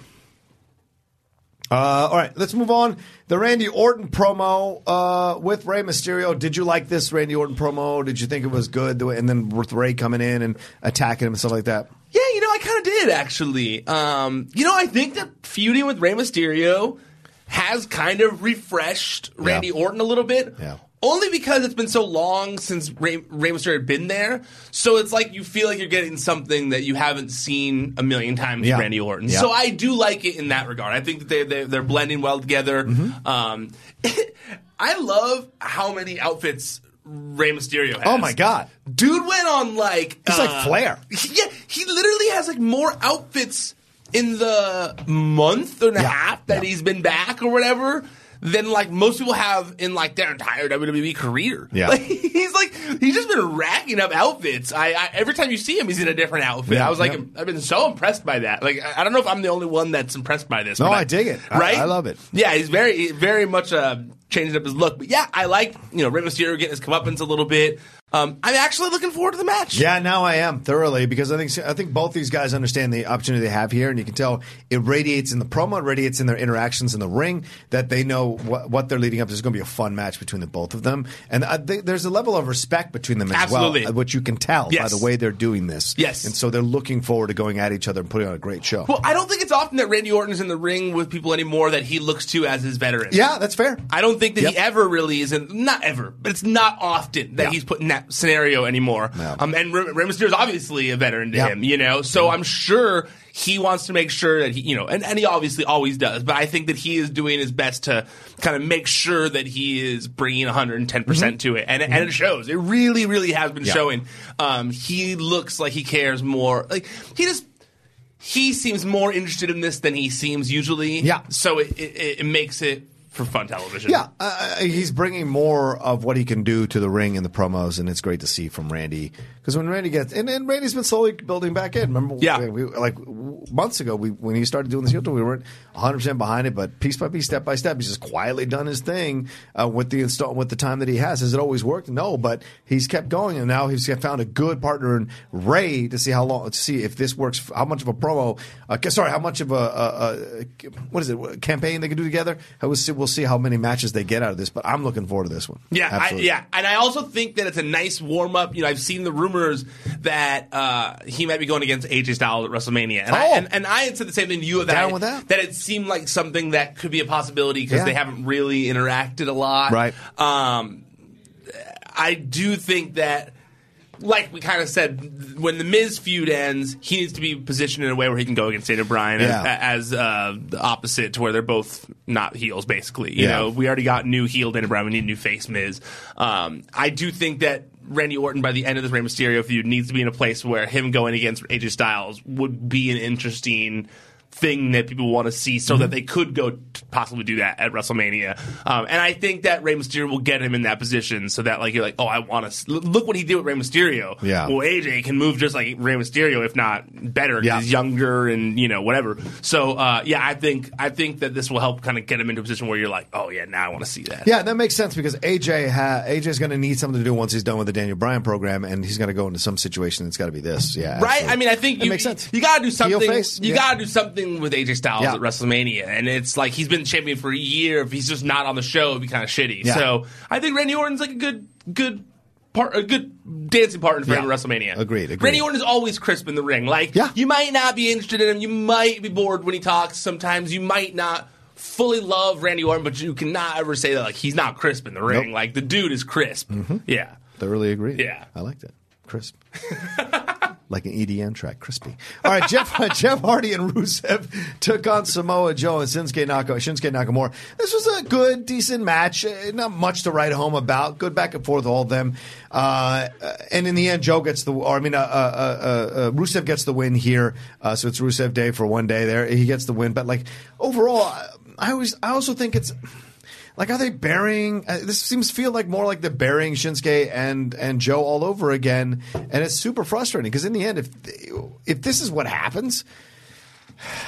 Uh, all right, let's move on. The Randy Orton promo uh, with Rey Mysterio. Did you like this Randy Orton promo? Did you think it was good? And then with Rey coming in and attacking him and stuff like that. Yeah, you know, I kind of did actually. Um, you know, I think that feuding with Rey Mysterio has kind of refreshed Randy Yeah. Orton a little bit. Yeah. Only because it's been so long since Rey, Rey Mysterio had been there. So it's like you feel like you're getting something that you haven't seen a million times Yeah. Randy Orton. Yeah. So I do like it in that regard. I think that they, they they're blending well together. Mm-hmm. Um, I love how many outfits Rey Mysterio has. Oh my god. Dude went on like He's like Flair. Yeah, he literally has like more outfits in the month and a Yeah, half that yeah. he's been back or whatever than like most people have in like their entire WWE career. Yeah. like, he's like he's just been racking up outfits. I, I every time you see him, he's in a different outfit. Yeah, I was like, yeah. I've been so impressed by that. Like, I I don't know if I'm the only one that's impressed by this. No, but I dig it. I- Right, I love it. Yeah, he's very, very much uh, changing up his look. But yeah, I like you know Rey Mysterio getting his comeuppance a little bit. Um, I'm actually looking forward to the match. Yeah, now I am thoroughly because I think I think both these guys understand the opportunity they have here, and you can tell it radiates in the promo, it radiates in their interactions in the ring that they know what, what they're leading up to. Going to be a fun match between the both of them, and I think there's a level of respect between them as Absolutely. well, which you can tell Yes. by the way they're doing this. Yes. and so they're looking forward to going at each other and putting on a great show. Well, I don't think it's often that Randy Orton's in the ring with people anymore that he looks to as his veteran. yeah, that's fair. I don't think that Yep. he ever really is in, not ever, but it's not often that Yeah. he's putting in that scenario anymore. Yeah. Um, and Rey Rey Mysterio's obviously a veteran to Yeah. him, you know, so I'm sure he wants to make sure that he, you know, and, and he obviously always does, but I think that he is doing his best to kind of make sure that he is bringing 110% to it. And, and it shows. It really, really has been Mm-hmm. Yeah. showing. Um, he looks like he cares more. Like, he just, he seems more interested in this than he seems usually. Yeah. So it, it, it makes it for fun television. Yeah, uh, he's bringing more of what he can do to the ring in the promos, and it's great to see from Randy. Because when Randy gets, and, and Randy's been slowly building back in. Remember, Yeah. we, like months ago, we when he started doing this heel turn, we weren't 100 percent behind it, but piece by piece, step by step, he's just quietly done his thing uh, with the install with the time that he has. Has it always worked? No, but he's kept going, and now he's found a good partner in Rey to see how long to see if this works. How much of a promo? Uh, sorry, how much of a, a, a what is it? a campaign they can do together? I will see, we'll see how many matches they get out of this, but I'm looking forward to this one. Yeah, I, yeah, and I also think that it's a nice warm up. You know, I've seen the rumors that uh, he might be going against AJ Styles at WrestleMania, and, I, Oh. and, and I had said the same thing to you that Down I- with that. that it seemed like something that could be a possibility because Yeah. they haven't really interacted a lot, Right. Um, I do think that. Like we kind of said, when the Miz feud ends, he needs to be positioned in a way where he can go against Daniel Bryan Yeah. as, as uh, the opposite to where they're both not heels, basically. You Yeah. know, we already got new heel Daniel Bryan. We need new face Miz. Um, I do think that Randy Orton by the end of this Rey Mysterio feud needs to be in a place where him going against AJ Styles would be an interesting thing that people want to see so Mm-hmm. that they could go possibly do that at WrestleMania. Um, and I think that Rey Mysterio will get him in that position so that like you're like, oh, I want to look what he did with Rey Mysterio. Yeah. Well, AJ can move just like Rey Mysterio, if not better. Yeah. he's younger and you know whatever. So uh, yeah, I think I think that this will help kind of get him into a position where you're like, oh yeah, now I want to see that. Yeah, that makes sense because AJ ha- AJ's going to need something to do once he's done with the Daniel Bryan program, and he's going to go into some situation that's got to be this. Yeah, Right? absolutely. I mean, I think That you, makes sense. You got to do something. You yeah. got to do something with AJ Styles Yeah. at WrestleMania, and it's like he's been champion for a year. If he's just not on the show, it'd be kind of shitty. Yeah. So I think Randy Orton's like a good, good. Part, a good dancing partner for Yeah. him at WrestleMania. Agreed, agreed. Randy Orton is always crisp in the ring. Like, Yeah. you might not be interested in him. You might be bored when he talks. Sometimes you might not fully love Randy Orton, but you cannot ever say that like he's not crisp in the ring. Nope. Mm-hmm. Like the dude is crisp. Yeah. Thoroughly agree. Yeah. I liked it. Crisp. like an EDM track, crispy. All right, Jeff Jeff Hardy and Rusev took on Samoa Joe and Shinsuke, Naka, Shinsuke Nakamura. This was a good, decent match. Uh, Not much to write home about. Good back and forth, all of them. Uh, uh, and in the end, Joe gets the, or I mean, uh, uh, uh, Rusev gets the win here. So it's Rusev Day for one day there. He gets the win. But like overall, I always, I also think it's. Like, are they burying? Uh, this seems to feel like more like they're burying Shinsuke and and Joe all over again, and it's super frustrating because in the end, if if this is what happens,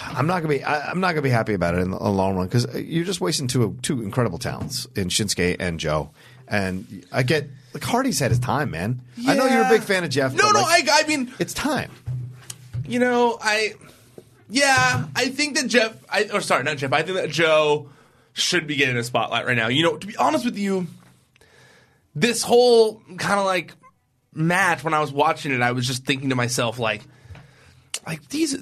I'm not gonna be I, I'm not gonna be happy about it in the, in the long run because you're just wasting two two incredible talents in Shinsuke and Joe. And I get like Hardy's had his time, man. I know you're a big fan of Jeff. No, no, like, I, I mean, it's time. you know, I, yeah, I think that Jeff, I, or sorry, not Jeff, I think that Joe should be getting a spotlight right now. You know, to be honest with you, this whole kind of like match, when I was watching it, I was just thinking to myself, like, like these,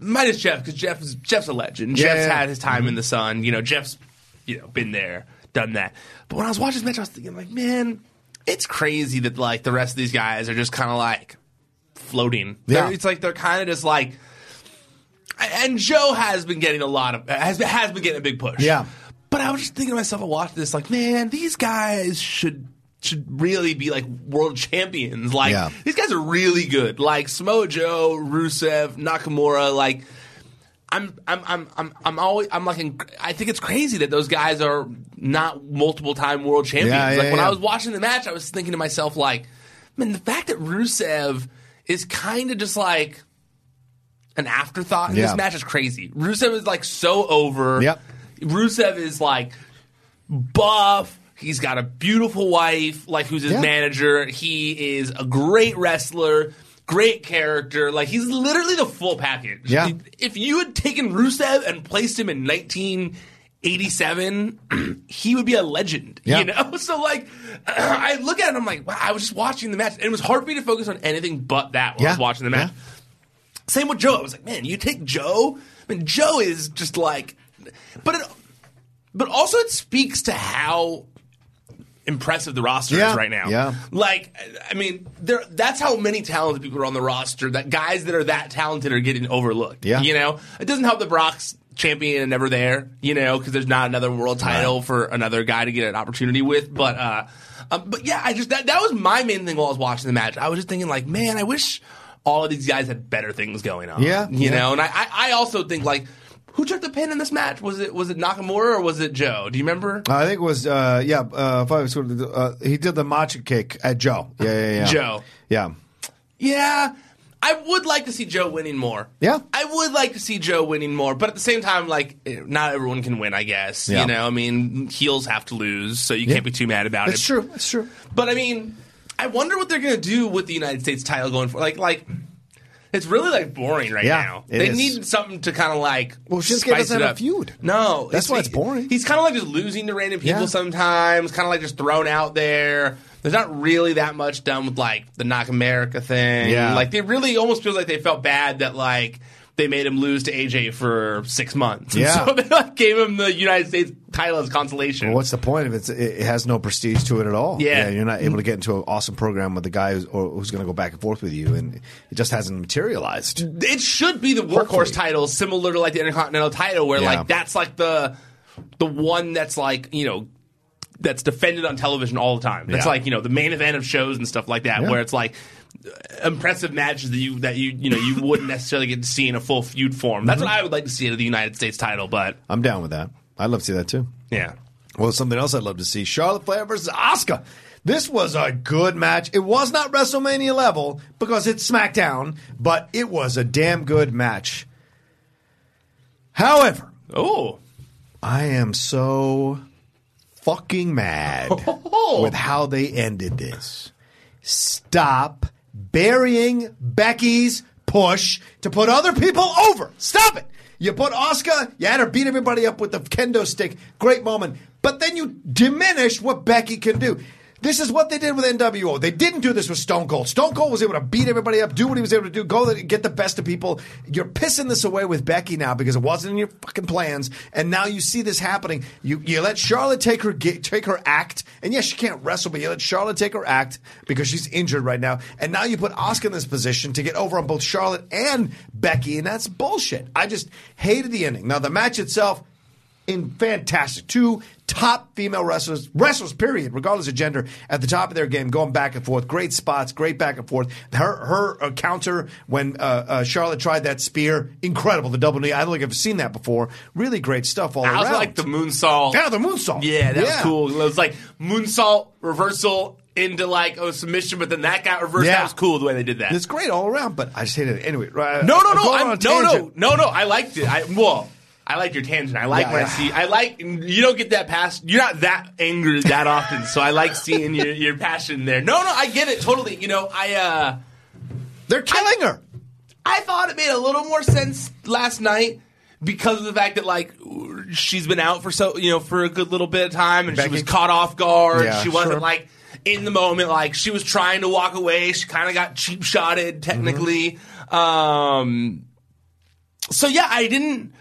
minus Jeff, because Jeff is, Jeff's a legend. Yeah, Jeff's had his time mm-hmm. in the sun. You know, Jeff's, you know, been there, done that. But when I was watching this match, I was thinking like, man, it's crazy that like the rest of these guys are just kind of like floating. Yeah. They're- it's like they're kind of just like. And Joe has been getting a lot of has has been getting a big push. Yeah. But I was just thinking to myself, I watched this like, man, these guys should should really be like world champions. Like Yeah. these guys are really good. Like Samoa Joe, Rusev, Nakamura. Like I'm I'm I'm I'm I'm always I'm like I think it's crazy that those guys are not multiple time world champions. Yeah, yeah, like when. I was watching the match, I was thinking to myself like, man, the fact that Rusev is kind of just like an afterthought in this match is crazy. Rusev is like so over. Yep. Rusev is like buff. He's got a beautiful wife, like who's his Yeah. manager. He is a great wrestler, great character. Like he's literally the full package. Yeah. If you had taken Rusev and placed him in 1987, he would be a legend. Yeah. You know? So like, I look at it and I'm like, wow, I was just watching the match. And it was hard for me to focus on anything but that while I was Yeah. watching the match. Same with Joe. I was like, man, you take Joe. I mean, Joe is just like, but it, but also it speaks to how impressive the roster Yeah, is right now. yeah. Like, I mean, there. That's how many talented people are on the roster. That guys that are that talented are getting overlooked. Yeah. You know, it doesn't help the Brock's champion and never there. You know, because there's not another world title for another guy to get an opportunity with. But, uh, um, but yeah, I just that that was my main thing while I was watching the match. I was just thinking like, man, I wish all of these guys had better things going on. Yeah, you yeah. know, and I, I also think like. Who took the pin in this match? Was it was it Nakamura or was it Joe? Do you remember? I think it was uh, yeah. Uh, was uh, he did the matcha kick at Joe. Yeah, yeah, yeah. Joe. Yeah, Yeah, I would like to see Joe winning more. Yeah. I would like to see Joe winning more, but at the same time, like, not everyone can win. I guess Yeah. you know. I mean, heels have to lose, so you can't be too mad about it. it's it. true. It's true. But I mean, I wonder what they're gonna do with the United States title going for. Like, like. It's really like boring right Yeah, now. it They is. need something to kind of like. Well, Shinsuke spice doesn't it have a feud. No, That's why it's boring. He's kind of like just losing to random people Yeah. sometimes. Kind of like just thrown out there. There's not really that much done with like the Nakamura thing. Yeah. like they really almost feels like they felt bad that like they made him lose to AJ for six months. And Yeah. so they like gave him the United States title as consolation. Well, what's the point of it? It, has no prestige to it at all. Yeah. you're not able to get into an awesome program with the guy who's, who's going to go back and forth with you, and it just hasn't materialized. it should be the workhorse Hopefully. title, similar to like the Intercontinental title, where Yeah. like that's like the the one that's like you know that's defended on television all the time. That's Yeah. like you know the main event of shows and stuff like that, Yeah. where it's like impressive matches that you that you you know you wouldn't necessarily get to see in a full feud form. That's Mm-hmm. what I would like to see out of the United States title, but I'm down with that. I'd love to see that too. yeah. Well, something else I'd love to see: Charlotte Flair versus Asuka. This was a good match. It was not WrestleMania level because it's SmackDown, but it was a damn good match. However, Oh, I am so fucking mad with how they ended this. Stop burying Becky's push to put other people over. Stop it. You put Oscar, you had her beat everybody up with the kendo stick. Great moment. But then you diminish what Becky can do. This is what they did with NWO. They didn't do this with Stone Cold. Stone Cold was able to beat everybody up, do what he was able to do, go get the best of people. You're pissing this away with Becky now because it wasn't in your fucking plans, and now you see this happening. You you let Charlotte take her ga- take her act, and yes, she can't wrestle, but you let Charlotte take her act because she's injured right now, and now you put Asuka in this position to get over on both Charlotte and Becky, and that's bullshit. I just hated the ending. Now the match itself in fantastic. Two top female wrestlers, wrestlers, period, regardless of gender, at the top of their game, going back and forth. Great spots, great back and forth. Her her uh, counter when uh, uh, Charlotte tried that spear, incredible. The double knee. I don't think I've seen that before. Really great stuff all I around. also like the moonsault. yeah, the moonsault. Yeah, that Yeah. was cool. It was like moonsault reversal into like a submission, but then that got reversed. Yeah. That was cool the way they did that. It's great all around, but I just hated it. Anyway, right, No, no, no, I'm, no, no, no, no. I liked it. I well, I like your tangent. I like Yeah, when yeah. I see. I like you don't get that past. You're not that angry that often, so I like seeing your your passion there. No, no, I get it totally. You know, I uh, They're killing her. I thought it made a little more sense last night because of the fact that like she's been out for so you know for a good little bit of time and she was caught off guard. Yeah, she wasn't sure. like in the moment. Like she was trying to walk away. She kind of got cheap shotted technically. Um, so yeah, I didn't.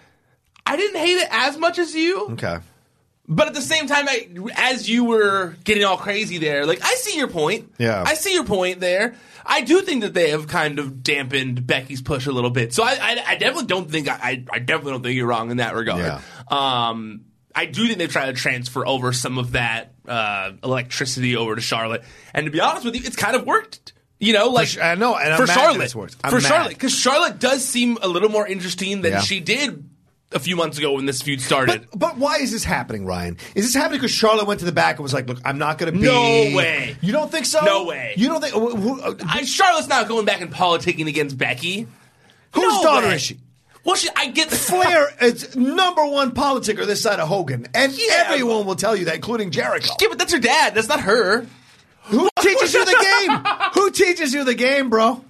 I didn't hate it as much as you. Okay. But at the same time, I, as you were getting all crazy there, like I see your point. Yeah. I see your point there. I do think that they have kind of dampened Becky's push a little bit. So I, I, I definitely don't think I, I definitely don't think you're wrong in that regard. Yeah. Um, I do think they've tried to transfer over some of that uh, electricity over to Charlotte, and to be honest with you, it's kind of worked. You know, like Sh- I know, and I for imagine Charlotte, it's worked. I'm for mad. Charlotte, because Charlotte does seem a little more interesting than Yeah. she did a few months ago when this feud started. But, but why is this happening, Ryan? Is this happening because Charlotte went to the back and was like, "Look, I'm not going to be." No way. You don't think so? No way. You don't think? Who, who, uh, I, Charlotte's not going back and politicking against Becky. whose No daughter way. is she? Well, she, I get the Flair is number one politicker this side of Hogan, and Yeah, everyone will tell you that, including Jericho. Yeah, but that's her dad. That's not her. Who teaches you the game? Who teaches you the game, bro?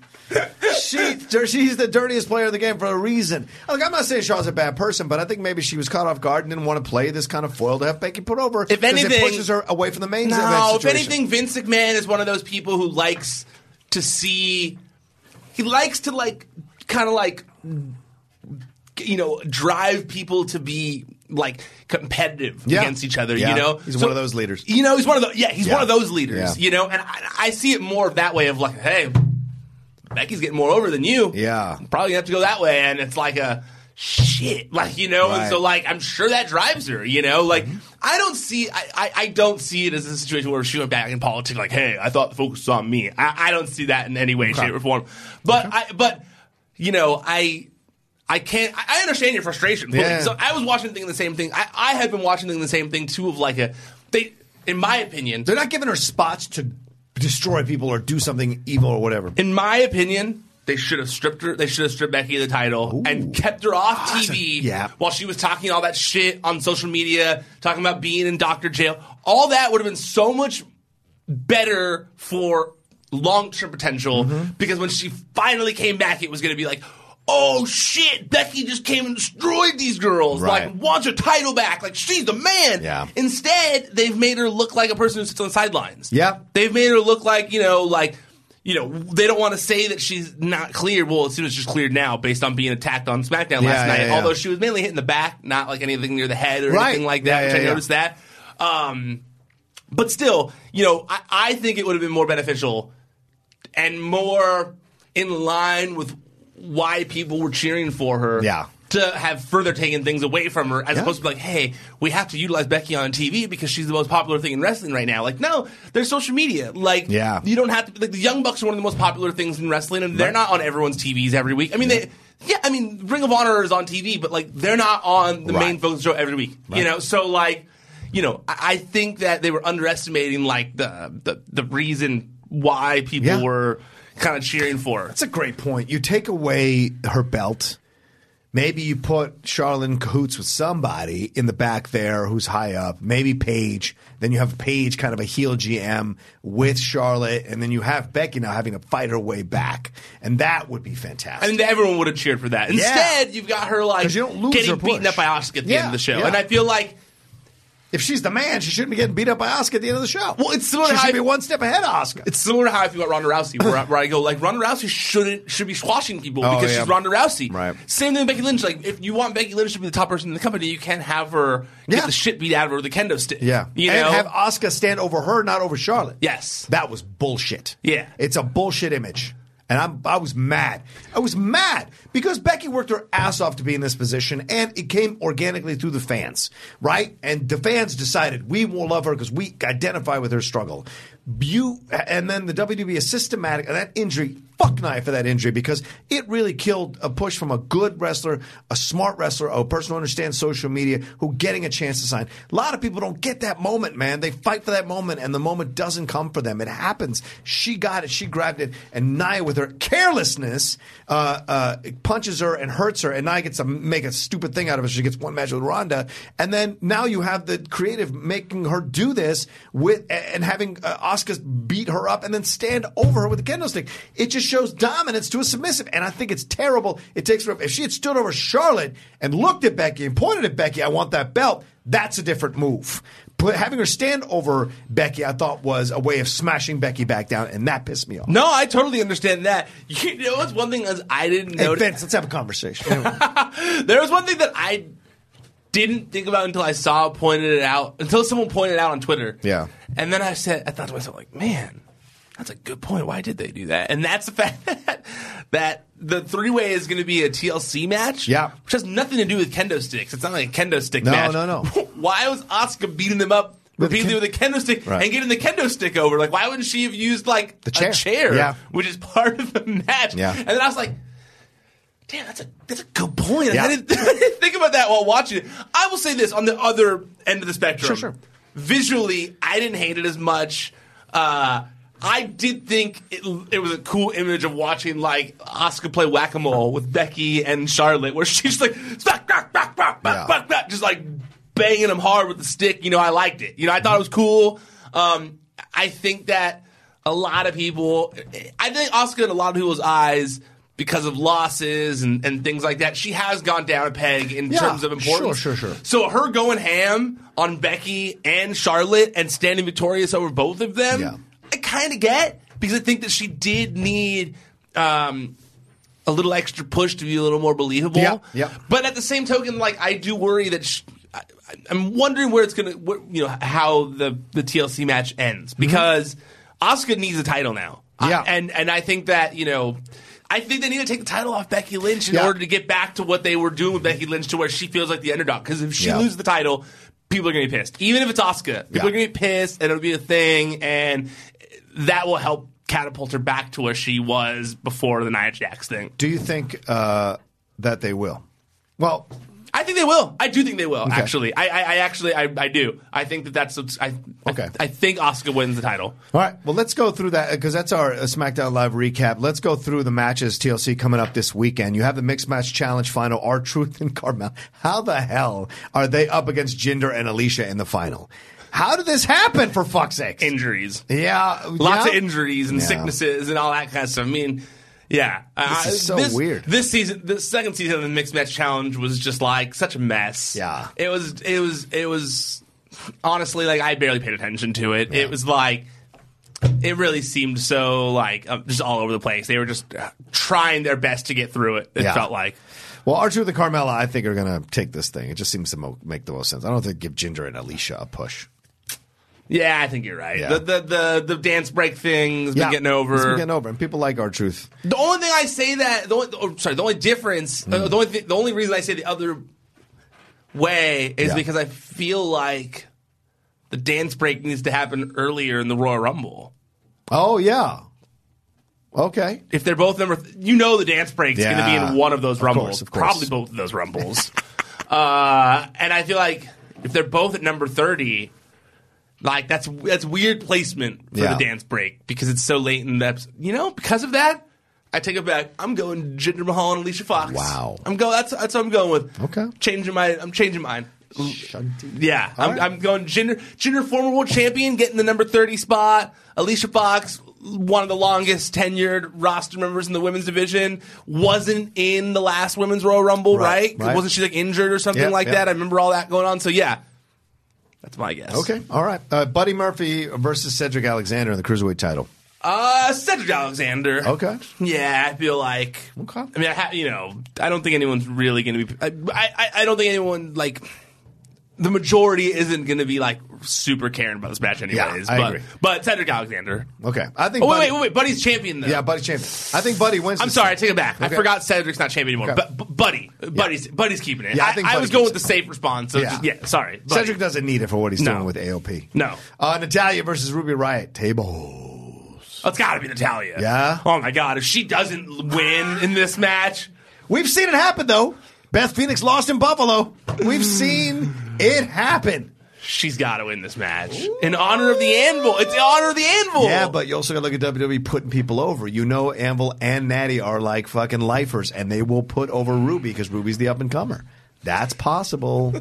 She, she's the dirtiest player in the game for a reason. Look, I'm not saying Shaw's a bad person, but I think maybe she was caught off guard and didn't want to play this kind of foil to have Becky put over. If anything- pushes her away from the main No, if anything, Vince McMahon is one of those people who likes to see. He likes to like, kind of like, you know, drive people to be like competitive Yeah. against each other. Yeah. You know, He's one of those leaders. You know, he's one of those. Yeah, he's Yeah. one of those leaders. You know, and I, I see it more that way of like, hey, Becky's getting more over than you. Yeah. probably gonna have to go that way, and it's like a shit, like you know, and so like I'm sure that drives her. You know, like Mm-hmm. I don't see, I, I, I don't see it as a situation where she went back in politics. Like, hey, I thought the focus was on me. I, I don't see that in any way, shape, or form. But I, but you know, I. I can't. I understand your frustration. Yeah. So I was watching thinking the same thing. I, I had been watching thinking the same thing too. Of like a, they, in my opinion, They're not giving her spots to destroy people or do something evil or whatever. In my opinion, they should have stripped her. They should have stripped Becky of the title and kept her off TV yeah. while she was talking all that shit on social media, talking about being in doctor jail. All that would have been so much better for long term potential Mm-hmm. because when she finally came back, it was going to be like. Oh shit! Becky just came and destroyed these girls. Right. Like wants her title back. Like she's the man. Yeah. Instead, they've made her look like a person who sits on the sidelines. Yeah. They've made her look like, you know, like, you know, they don't want to say that she's not cleared. Well, as soon as she's cleared now, based on being attacked on SmackDown Yeah, last yeah, night, yeah. although she was mainly hitting the back, not like anything near the head or Right. anything like that, Yeah, which I noticed that. Um, but still, you know, I, I think it would have been more beneficial and more in line with why people were cheering for her. Yeah. To have further taken things away from her, as Yeah. opposed to be like, hey, we have to utilize Becky on TV because she's the most popular thing in wrestling right now. Like, no, there's social media. Like, Yeah. you don't have to. Like, the Young Bucks are one of the most popular things in wrestling, and they're not on everyone's TVs every week. I mean, they. Yeah, I mean, Ring of Honor is on TV, but like they're not on the main focus show every week. You know, so like, you know, I, I think that they were underestimating like the the, the reason why people Yeah. were kind of cheering for her. That's a great point. You take away her belt. Maybe you put Charlotte in cahoots with somebody in the back there who's high up. Maybe Paige. Then you have Paige, kind of a heel GM with Charlotte, and then you have Becky now having to fight her way back, and that would be fantastic. I mean, everyone would have cheered for that. Instead, you've got her like 'Cause you don't lose getting her push. beaten up by Oscar at the Yeah, end of the show, yeah. and I feel like if she's the man, she shouldn't be getting beat up by Oscar at the end of the show. Well, it's similar She to how should I- be one step ahead of Oscar. It's similar to how I feel about Ronda Rousey, where, where I go like Ronda Rousey shouldn't should be squashing people Oh, because yeah. she's Ronda Rousey. Right. Same thing with Becky Lynch. Like if you want Becky Lynch to be the top person in the company, you can't have her get Yeah. the shit beat out of her with a kendo stick. Yeah. you and know. have Oscar stand over her, not over Charlotte. yes. That was bullshit. Yeah. It's a bullshit image. And I'm, I was mad. I was mad because Becky worked her ass off to be in this position, and it came organically through the fans, right? And the fans decided we will love her because we identify with her struggle. You and then the WWE is systematic. That injury, fuck knife for that injury because it really killed a push from a good wrestler, a smart wrestler, a person who understands social media, who getting a chance to sign. A lot of people don't get that moment, man. They fight for that moment, and the moment doesn't come for them. It happens. She got it. She grabbed it, and Nia, with her carelessness, uh, uh, punches her and hurts her, and Nia gets to make a stupid thing out of it. She gets one match with Ronda, and then now you have the creative making her do this with and having uh, Beat her up and then stand over her with a kendo stick. It just shows dominance to a submissive, and I think it's terrible. It takes her. If she had stood over Charlotte and looked at Becky and pointed at Becky, I want that belt. That's a different move. But having her stand over Becky, I thought was a way of smashing Becky back down, and that pissed me off. No, I totally understand that. You know what's one thing I didn't Hey, notice. Vince, let's have a conversation. there was one thing that I didn't think about until I saw pointed it out until someone pointed it out on Twitter. Yeah. And then I said, I thought to myself, like, man, that's a good point. Why did they do that? And that's the fact that, that the three way is going to be a TLC match. Yeah. Which has nothing to do with kendo sticks. It's not like a kendo stick No, match. no, no. No. why was Oscar beating them up With the repeatedly ken- with a kendo stick Right. and getting the kendo stick over? Like, why wouldn't she have used like The chair. a chair? Yeah. Which is part of the match. Yeah. And then I was like, Damn, that's a that's a good point. Yeah. I, didn't, I didn't think about that while watching it. I will say this on the other end of the spectrum. Sure, sure. Visually, I didn't hate it as much. Uh, I did think it, it was a cool image of watching like Oscar play whack a mole with Becky and Charlotte, where she's like "Smack, back, back, back, Yeah. back, back," just like banging them hard with the stick. You know, I liked it. You know, I thought it was cool. Um, I think that a lot of people, I think Oscar in a lot of people's eyes, because of losses and, and things like that, she has gone down a peg in Yeah, terms of importance. sure, sure, sure. So her going ham on Becky and Charlotte and standing victorious over both of them, Yeah. I kind of get because I think that she did need. Um, a little extra push to be a little more believable. Yeah, yeah. But at the same token, like I do worry that sh I, I'm wondering where it's gonna, what, you know, how the the TLC match ends because Asuka needs a title now. Mm-hmm. Yeah. I- and and I think that you know. I think they need to take the title off Becky Lynch in Yeah. order to get back to what they were doing with Becky Lynch to where she feels like the underdog. Because if she Yeah. loses the title, people are going to be pissed. Even if it's Asuka, people Yeah. are going to be pissed and it'll be a thing. And that will help catapult her back to where she was before the Nia Jax thing. Do you think uh, that they will? Well, I think they will. I do think they will. Actually, I, I, I actually, I, I do. I think that that's. what's- I, Okay. I, I think Oscar wins the title. All right. Well, let's go through that because that's our uh, SmackDown Live recap. Let's go through the matches TLC coming up this weekend. You have the Mixed Match Challenge final, R Truth and Carmella. How the hell are they up against Jinder and Alicia in the final? How did this happen, for fuck's sake? Injuries, yeah. lots yeah? of injuries and Yeah. sicknesses and all that kind of stuff. I mean. Yeah, This Uh, is so weird. This season, the second season of the mixed match challenge was just like such a mess. Yeah. it was. It was. It was. Honestly, like I barely paid attention to it. It was like it really seemed so like uh, just all over the place. They were just uh, trying their best to get through it. It Yeah. felt like. Well, R Truth and Carmella, I think, are going to take this thing. It just seems to mo- make the most sense. I don't think give Jinder and Alicia a push. Yeah, I think you're right. Yeah. The, the the the dance break thing's been getting over. It's been getting over, and people like R Truth. The only thing I say that the only, oh, sorry, the only difference, Hmm. uh, the only th- the only reason I say the other way is Yeah. because I feel like the dance break needs to happen earlier in the Royal Rumble. Oh yeah. Okay. If they're both number, th- you know, the dance break break's going to be in one of those Of rumbles, course, of course. probably both of those rumbles. uh, and I feel like if they're both at number thirty, like that's that's weird placement for Yeah. the dance break because it's so late in the episode. You know, because of that, I take it back. I'm going Jinder Mahal and Alicia Fox. Wow. I'm going. That's that's what I'm going with. Okay. changing my. I'm changing mine. Yeah, I'm, right. I'm going Jinder. Jinder, former world champion, getting the number thirty spot. Alicia Fox, one of the longest tenured roster members in the women's division, wasn't in the last women's Royal Rumble, Right, right? right. Wasn't she like injured or something Yeah, like yeah. that? I remember all that going on. So yeah, that's my guess. Okay. All right. Uh, Buddy Murphy versus Cedric Alexander in the cruiserweight title. Uh, Cedric Alexander. Okay. Yeah, I feel like. Okay. I mean, I ha- you know, I don't think anyone's really going to be. I, I, I don't think anyone like. The majority isn't going to be like super caring about this match, anyways. Yeah, I but, agree. But Cedric Alexander. Okay. I think. Oh wait, Buddy, wait, wait, wait! Buddy's champion though. Yeah, Buddy's champion. I think Buddy wins. I'm sorry, I take it back. I forgot Cedric's not champion anymore. Okay. But, but Buddy, Buddy's Buddy's keeping it. Yeah, I I, think I Buddy was going with the safe response. So Yeah. just, yeah, sorry. Buddy. Cedric doesn't need it for what he's No. doing with AOP. No. Uh, Natalya versus Ruby Riott. Table. Oh, it's got to be Natalya. Yeah? Oh my God! If she doesn't win in this match, We've seen it happen though. Beth Phoenix lost in Buffalo. We've seen it happened. she's got to win this match in honor of the Anvil. It's in honor of the Anvil. Yeah, but you also got to look at WWE putting people over. You know, Anvil and Natty are like fucking lifers, and they will put over Ruby because Ruby's the up and comer. That's possible.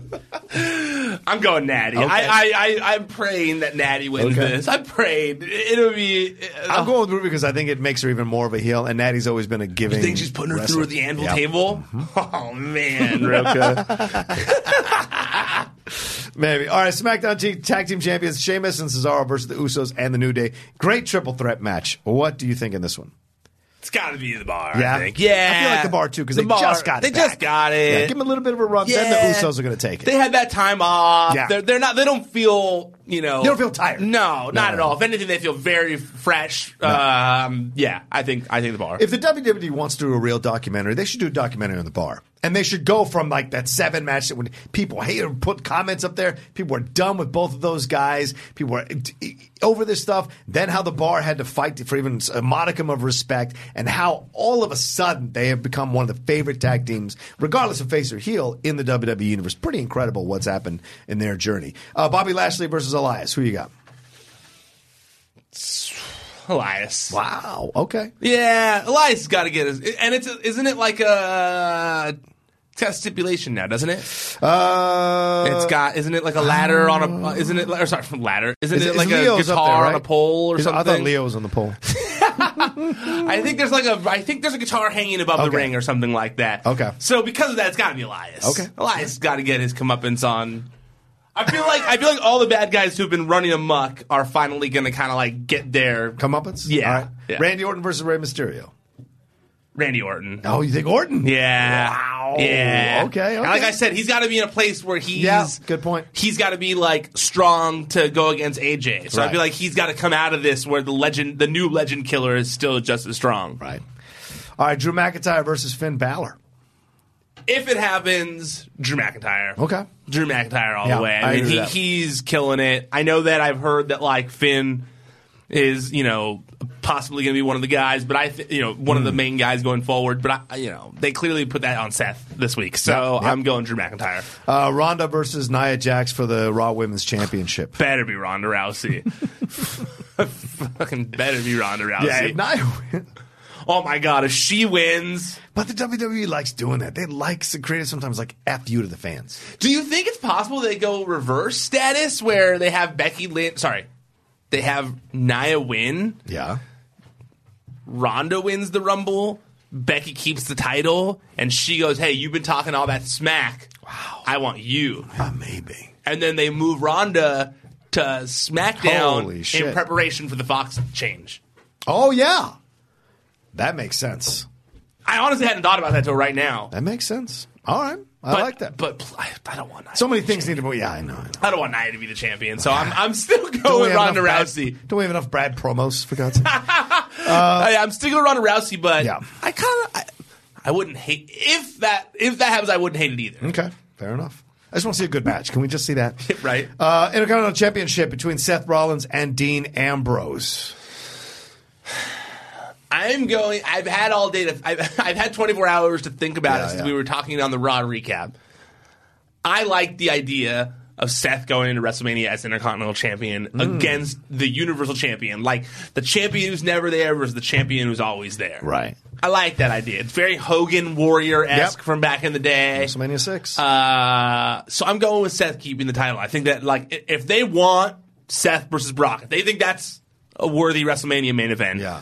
I'm going Natty. Okay. I, I, I, I'm praying that Natty wins Okay. this. I'm praying it'll be. I'm uh, going with Ruby because I think it makes her even more of a heel, and Natty's always been a giving. You think she's putting her wrestler. through the Anvil Yep. table? Mm-hmm. Oh man. Maybe. All right, SmackDown Tag Team Champions Sheamus and Cesaro versus the Usos and the New Day. Great triple threat match. What do you think in this one? It's got to be the bar. Yeah? I think. Yeah, I feel like the bar, too, 'cause The they bar- just got it They just got it. Yeah, give them a little bit of a run. Then the Yeah. Usos are going to take it. They had that time off. Yeah. They're, they're not. They don't feel. You know. They don't feel tired. No, not No. at all. If anything, they feel very fresh. Um, yeah, I think. I think the bar. If the WWE wants to do a real documentary, they should do a documentary on the bar. And they should go from like that seven match that when people hate or put comments up there, people are done with both of those guys. People are over this stuff. Then how the bar had to fight for even a modicum of respect, and how all of a sudden they have become one of the favorite tag teams, regardless of face or heel, in the WWE universe. Pretty incredible what's happened in their journey. Uh, Bobby Lashley versus Elias. Who you got? Elias. Wow. Okay. Yeah, Elias has got to get his. And it's isn't it like a. It's got a stipulation now, doesn't it? Uh, it's got, isn't it like a ladder on a, uh, isn't it, or sorry, ladder? Isn't Is- it is like Leo's a up guitar there, on a pole or Is- something? I thought Leo was on the pole. I think there's like a, I think there's a guitar hanging above the ring or something like that. Okay. So because of that, it's got to be Elias. Okay. Elias got to get his comeuppance on. I feel like I feel like all the bad guys who've been running amok are finally going to kind of like get their Comeuppance? Yeah. Right. Yeah. Randy Orton versus Rey Mysterio. Randy Orton. Oh, you think Orton? Yeah. Wow. Yeah. Okay, And like. I said, he's got to be in a place where he's. Yeah, good point. He's got to be like strong to go against AJ. So I Right. feel like he's got to come out of this where the legend, the new legend killer, is still just as strong. Right. All right, Drew McIntyre versus Finn Balor. If it happens, Drew McIntyre. Okay. Drew McIntyre all Yeah, the way. I I, mean, he, he's killing it. I know that I've heard that like Finn is, you know, possibly going to be one of the guys, but I, th- you know, one of the Hmm. main guys going forward. But I, you know, they clearly put that on Seth this week, so Yep, yep. I'm going Drew McIntyre. Uh, Ronda versus Nia Jax for the Raw Women's Championship. Better be Ronda Rousey. Fucking better be Ronda Rousey. Yeah, if Nia wins. oh my god, if she wins, But the WWE likes doing that. They like to create sometimes like F you to the fans. do you think it's possible they go reverse status where they have Becky Lynch? Sorry, they have Nia win. Yeah. Ronda wins the Rumble. Becky keeps the title, and she goes, "Hey, you've been talking all that smack. Wow, I want you." Uh, maybe. And then they move Ronda to SmackDown in preparation for the Fox change. Oh, yeah. That makes sense. I honestly hadn't thought about that till right now. That makes sense. All right. I but, like that. But I, I don't want Nia. So many things need to be. Yeah, I know. I know. I don't want Nia to be the champion, so I'm, I'm still going Ronda enough Brad- Rousey. don't we have enough Brad promos for God's sake? I, I'm still going Ronda Rousey, but Yeah. I kind of I, I wouldn't hate if that if that happens. I wouldn't hate it either. Okay, fair enough. I just want to see a good match. Can we just see that? Right. Uh, Intercontinental Championship between Seth Rollins and Dean Ambrose. I'm going. I've had all day. To, I've, I've had 24 hours to think about Yeah, it since yeah. we were talking on the Raw recap. I like the idea of Seth going into WrestleMania as Intercontinental Champion Mm. against the Universal Champion, like the champion who's never there versus the champion who's always there. Right. I like that idea. It's very Hogan Warrior esque Yep. from back in the day. WrestleMania six. Uh, so I'm going with Seth keeping the title. I think that like if they want Seth versus Brock, if they think that's a worthy WrestleMania main event, Yeah.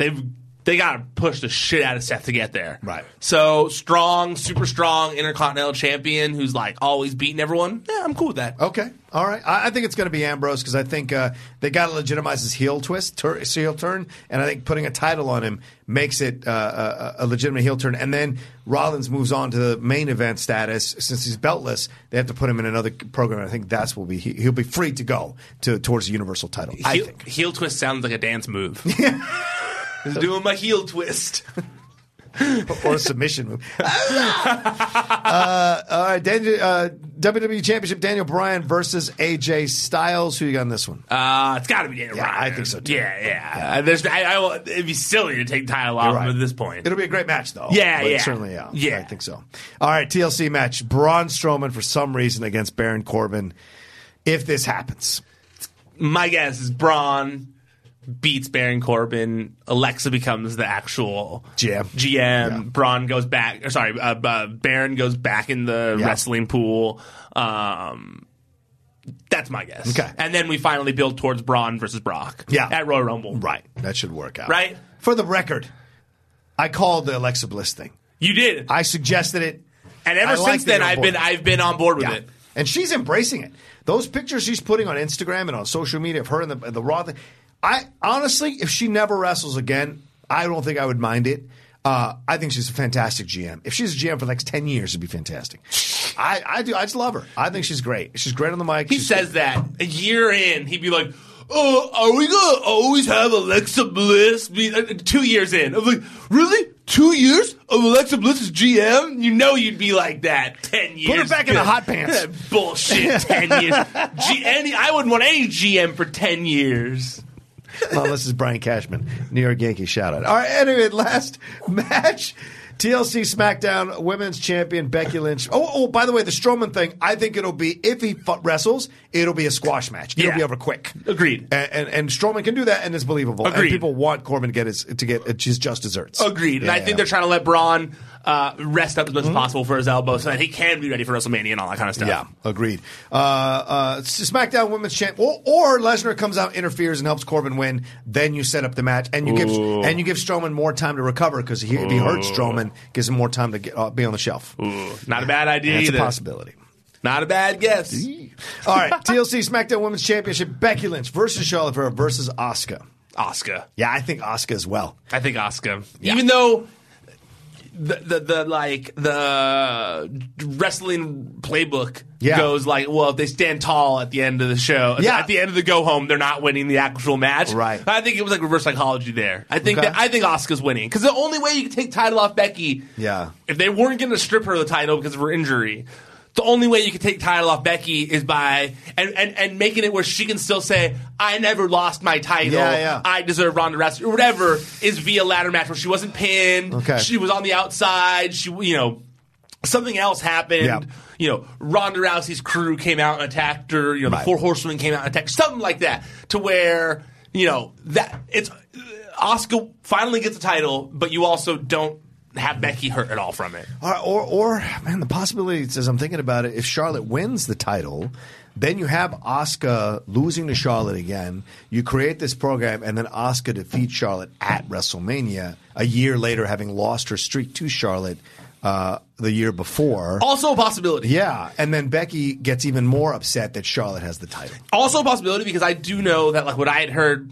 They've they got to push the shit out of Seth to get there. Right. So strong, super strong Intercontinental Champion who's like always beating everyone. Yeah, I'm cool with that. Okay, all right. I, I think it's going to be Ambrose because I think uh, they got to legitimize his heel twist, tur- his heel turn, and I think putting a title on him makes it uh, a, a legitimate heel turn. And then Rollins moves on to the main event status since he's beltless. They have to put him in another program. I think that's will be he, he'll be free to go to towards the Universal title. I think. heel twist sounds like a dance move. He's doing my heel twist. or a submission move. uh, all right, Daniel, uh, WWE Championship: Daniel Bryan versus AJ Styles. Who you got in this one? Uh, it's got to be Daniel Yeah, Bryan. I think so, too. Yeah, yeah. Uh, There's, I, I, will- it'd be silly to take the title off right. at this point. It'll be a great match, though. Yeah, yeah. certainly, yeah, Yeah. I think so. All right, TLC match: Braun Strowman for some reason against Baron Corbin. If this happens, My guess is Braun beats Baron Corbin. Alexa becomes the actual GM. GM. Yeah. Braun goes back. Or sorry, uh, uh, Baron goes back in the Yeah. wrestling pool. Um, that's my guess. Okay. and then we finally build towards Braun versus Brock. Yeah. at Royal Rumble. right, that should work out. Right? For the record, I called the Alexa Bliss thing. You did, I suggested it, and ever I since then, I've been I've been on board with Yeah. it. And she's embracing it. Those pictures she's putting on Instagram and on social media of her and the, the Raw thing. I honestly, if she never wrestles again, I don't think I would mind it. Uh, I think she's a fantastic GM. If she's a GM for the next ten years, it'd be fantastic. I, I do. I just love her. I think she's great. She's great on the mic. He She's- says that a year in, he'd be like, "Oh, are we gonna always have Alexa Bliss?" Be, uh, two years in, I'm like, "Really? Two years of Alexa Bliss as GM? You know you'd be like that ten years. Put her back in the hot pants. Bullshit. Ten years. G- any, I wouldn't want any GM for ten years. Well, this is Brian Cashman, New York Yankees shout out. All right, anyway, last match. TLC SmackDown Women's Champion Becky Lynch. Oh, oh, by the way, the Strowman thing. I think it'll be if he wrestles, it'll be a squash match. It'll Yeah. be over quick. Agreed. And, and and Strowman can do that, and it's believable. And Agreed. people want Corbin to get his to get his just desserts. Agreed. and Yeah, I think they're trying to let Braun uh, rest up as much as possible for his elbow so that he can be ready for WrestleMania and all that kind of stuff. Yeah, agreed. Uh, uh, SmackDown Women's Champ, or, or Lesnar comes out, interferes, and helps Corbin win. Then you set up the match, and you give and you give Strowman more time to recover because he, if he hurts Strowman, gives him more time to get, uh, be on the shelf. Ooh, not a bad idea That's a either. possibility. Not a bad guess. All right, TLC SmackDown Women's Championship: Becky Lynch versus Charlotte Flair versus Oscar. Oscar. Yeah, I think Oscar as well. I think Oscar. Even though the, the the like the wrestling playbook Yeah. goes like, well, if they stand tall at the end of the show, Yeah. at the end of the go home, they're not winning the actual match. Right. I think it was like reverse psychology there. I think Okay. that I think Oscar's winning because the only way you can take title off Becky, Yeah. if they weren't going to strip her of the title because of her injury. The only way you can take title off Becky is by and, and, and making it where she can still say, "I never lost my title. Yeah, yeah. I deserve Ronda Rousey or whatever." Is via ladder match where she wasn't pinned. Okay. She was on the outside. She, you know, something else happened. Yeah. You know, Ronda Rousey's crew came out and attacked her. You know, the Four Horsemen came out and attacked. Something like that, to where you know that it's uh, Oscar finally gets the title, but you also don't have Becky hurt at all from it. Or, or, or man, the possibility as I'm thinking about it, if Charlotte wins the title, then you have Oscar losing to Charlotte again. You create this program, and then Asuka defeats Charlotte at WrestleMania a year later, having lost her streak to Charlotte uh, the year before. Also a possibility. Yeah, and then Becky gets even more upset that Charlotte has the title. Also a possibility because I do know that like what I had heard,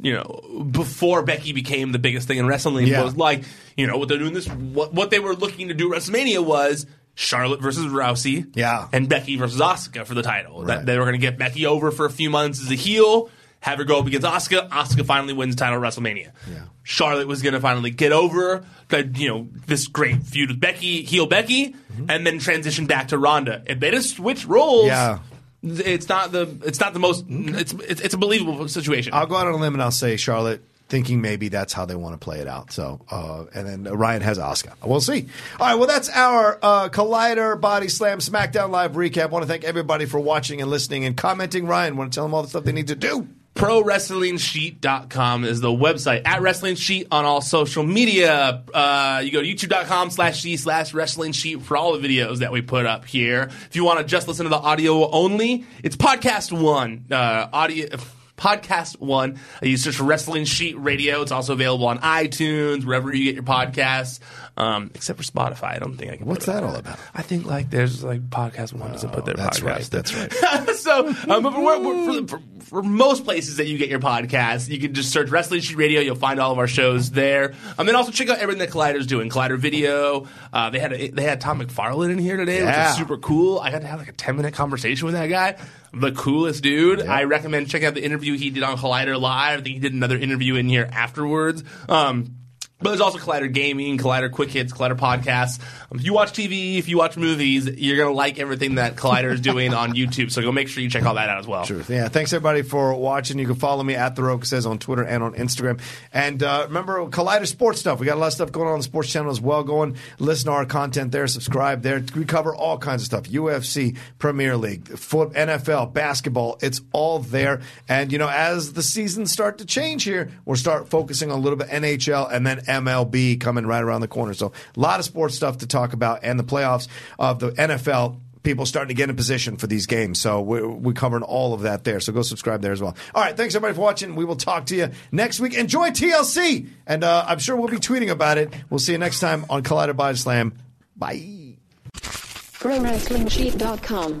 you know, before Becky became the biggest thing in wrestling Yeah. was like, you know, what they're doing this what what they were looking to do at WrestleMania was Charlotte versus Rousey, Yeah. and Becky versus Asuka for the title. Right. That they were going to get Becky over for a few months as a heel, have her go up against Asuka. Asuka finally wins the title at WrestleMania. Yeah. Charlotte was going to finally get over the you know this great feud with Becky, heel Becky, mm-hmm. and then transition back to Ronda. If they just switch roles, Yeah. It's not the it's not the most it's it's, it's a believable situation. I'll go out on a limb and I'll say Charlotte, thinking maybe that's how they want to play it out. So, uh, and then Ryan has Oscar. We'll see. All right, well, that's our uh, Collider Body Slam SmackDown Live recap. want to thank everybody for watching and listening and commenting. Ryan, want to tell them all the stuff they need to do? ProWrestlingSheet.com is the website. At Wrestling Sheet on all social media. Uh, you go to YouTube.com slash C slash Wrestling Sheet for all the videos that we put up here. If you want to just listen to the audio only, it's Podcast One. Uh, audio. Podcast One. Uh, You search for Wrestling Sheet Radio. It's also available on iTunes, wherever you get your podcasts, um, except for Spotify. I don't think I can. What's that all about? I think like there's like Podcast One doesn't put their That's podcast. right. That's right. so, um, but for, for, for, for most places that you get your podcast, you can just search Wrestling Sheet Radio. You'll find all of our shows there. Um, then also check out everything that Collider's doing. Collider Video. Uh, they had a, they had Todd McFarlane in here today, which is super cool. I got to have like a ten minute conversation with that guy. The coolest dude. I recommend checking out the interview he did on Collider Live. I think he did another interview in here afterwards. Um, but there's also Collider Gaming, Collider Quick Hits, Collider Podcasts. Um, if you watch TV, if you watch movies, you're going to like everything that Collider is doing on YouTube. So go make sure you check all that out as well. Truth. Yeah. Thanks everybody for watching. You can follow me at the Rocha says on Twitter and on Instagram. And uh, remember Collider Sports stuff. We got a lot of stuff going on on the sports channel as well. Go and listen to our content there. Subscribe there. We cover all kinds of stuff: UFC, Premier League, foot, NFL, basketball. It's all there. And you know, as the seasons start to change here, we'll start focusing on a little bit NHL and then MLB coming right around the corner. So a lot of sports stuff to talk about and the playoffs of the NFL people starting to get in position for these games. So we're, we're covering all of that there. So go subscribe there as well. All right. Thanks everybody for watching. We will talk to you next week. Enjoy TLC. And uh, I'm sure we'll be tweeting about it. We'll see you next time on Collider Body Slam. Bye. ProWrestlingSheet.com.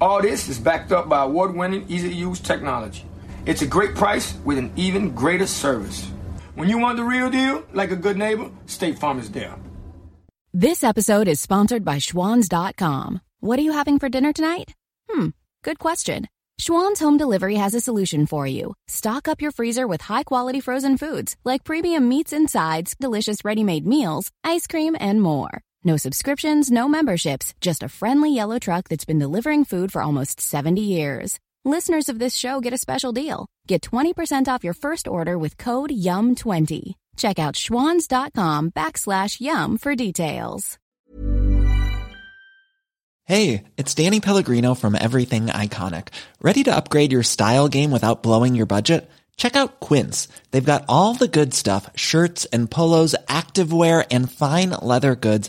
All this is backed up by award winning, easy to use technology. It's a great price with an even greater service. When you want the real deal, like a good neighbor, State Farm is there. This episode is sponsored by Schwans.com. What are you having for dinner tonight? Hmm, good question. Schwan's Home Delivery has a solution for you. Stock up your freezer with high quality frozen foods like premium meats and sides, delicious ready made meals, ice cream, and more. No subscriptions, no memberships, just a friendly yellow truck that's been delivering food for almost 70 years. Listeners of this show get a special deal. Get 20% off your first order with code YUM20. Check out schwans.com backslash YUM for details. Hey, it's Danny Pellegrino from Everything Iconic. Ready to upgrade your style game without blowing your budget? Check out Quince. They've got all the good stuff, shirts and polos, activewear, and fine leather goods,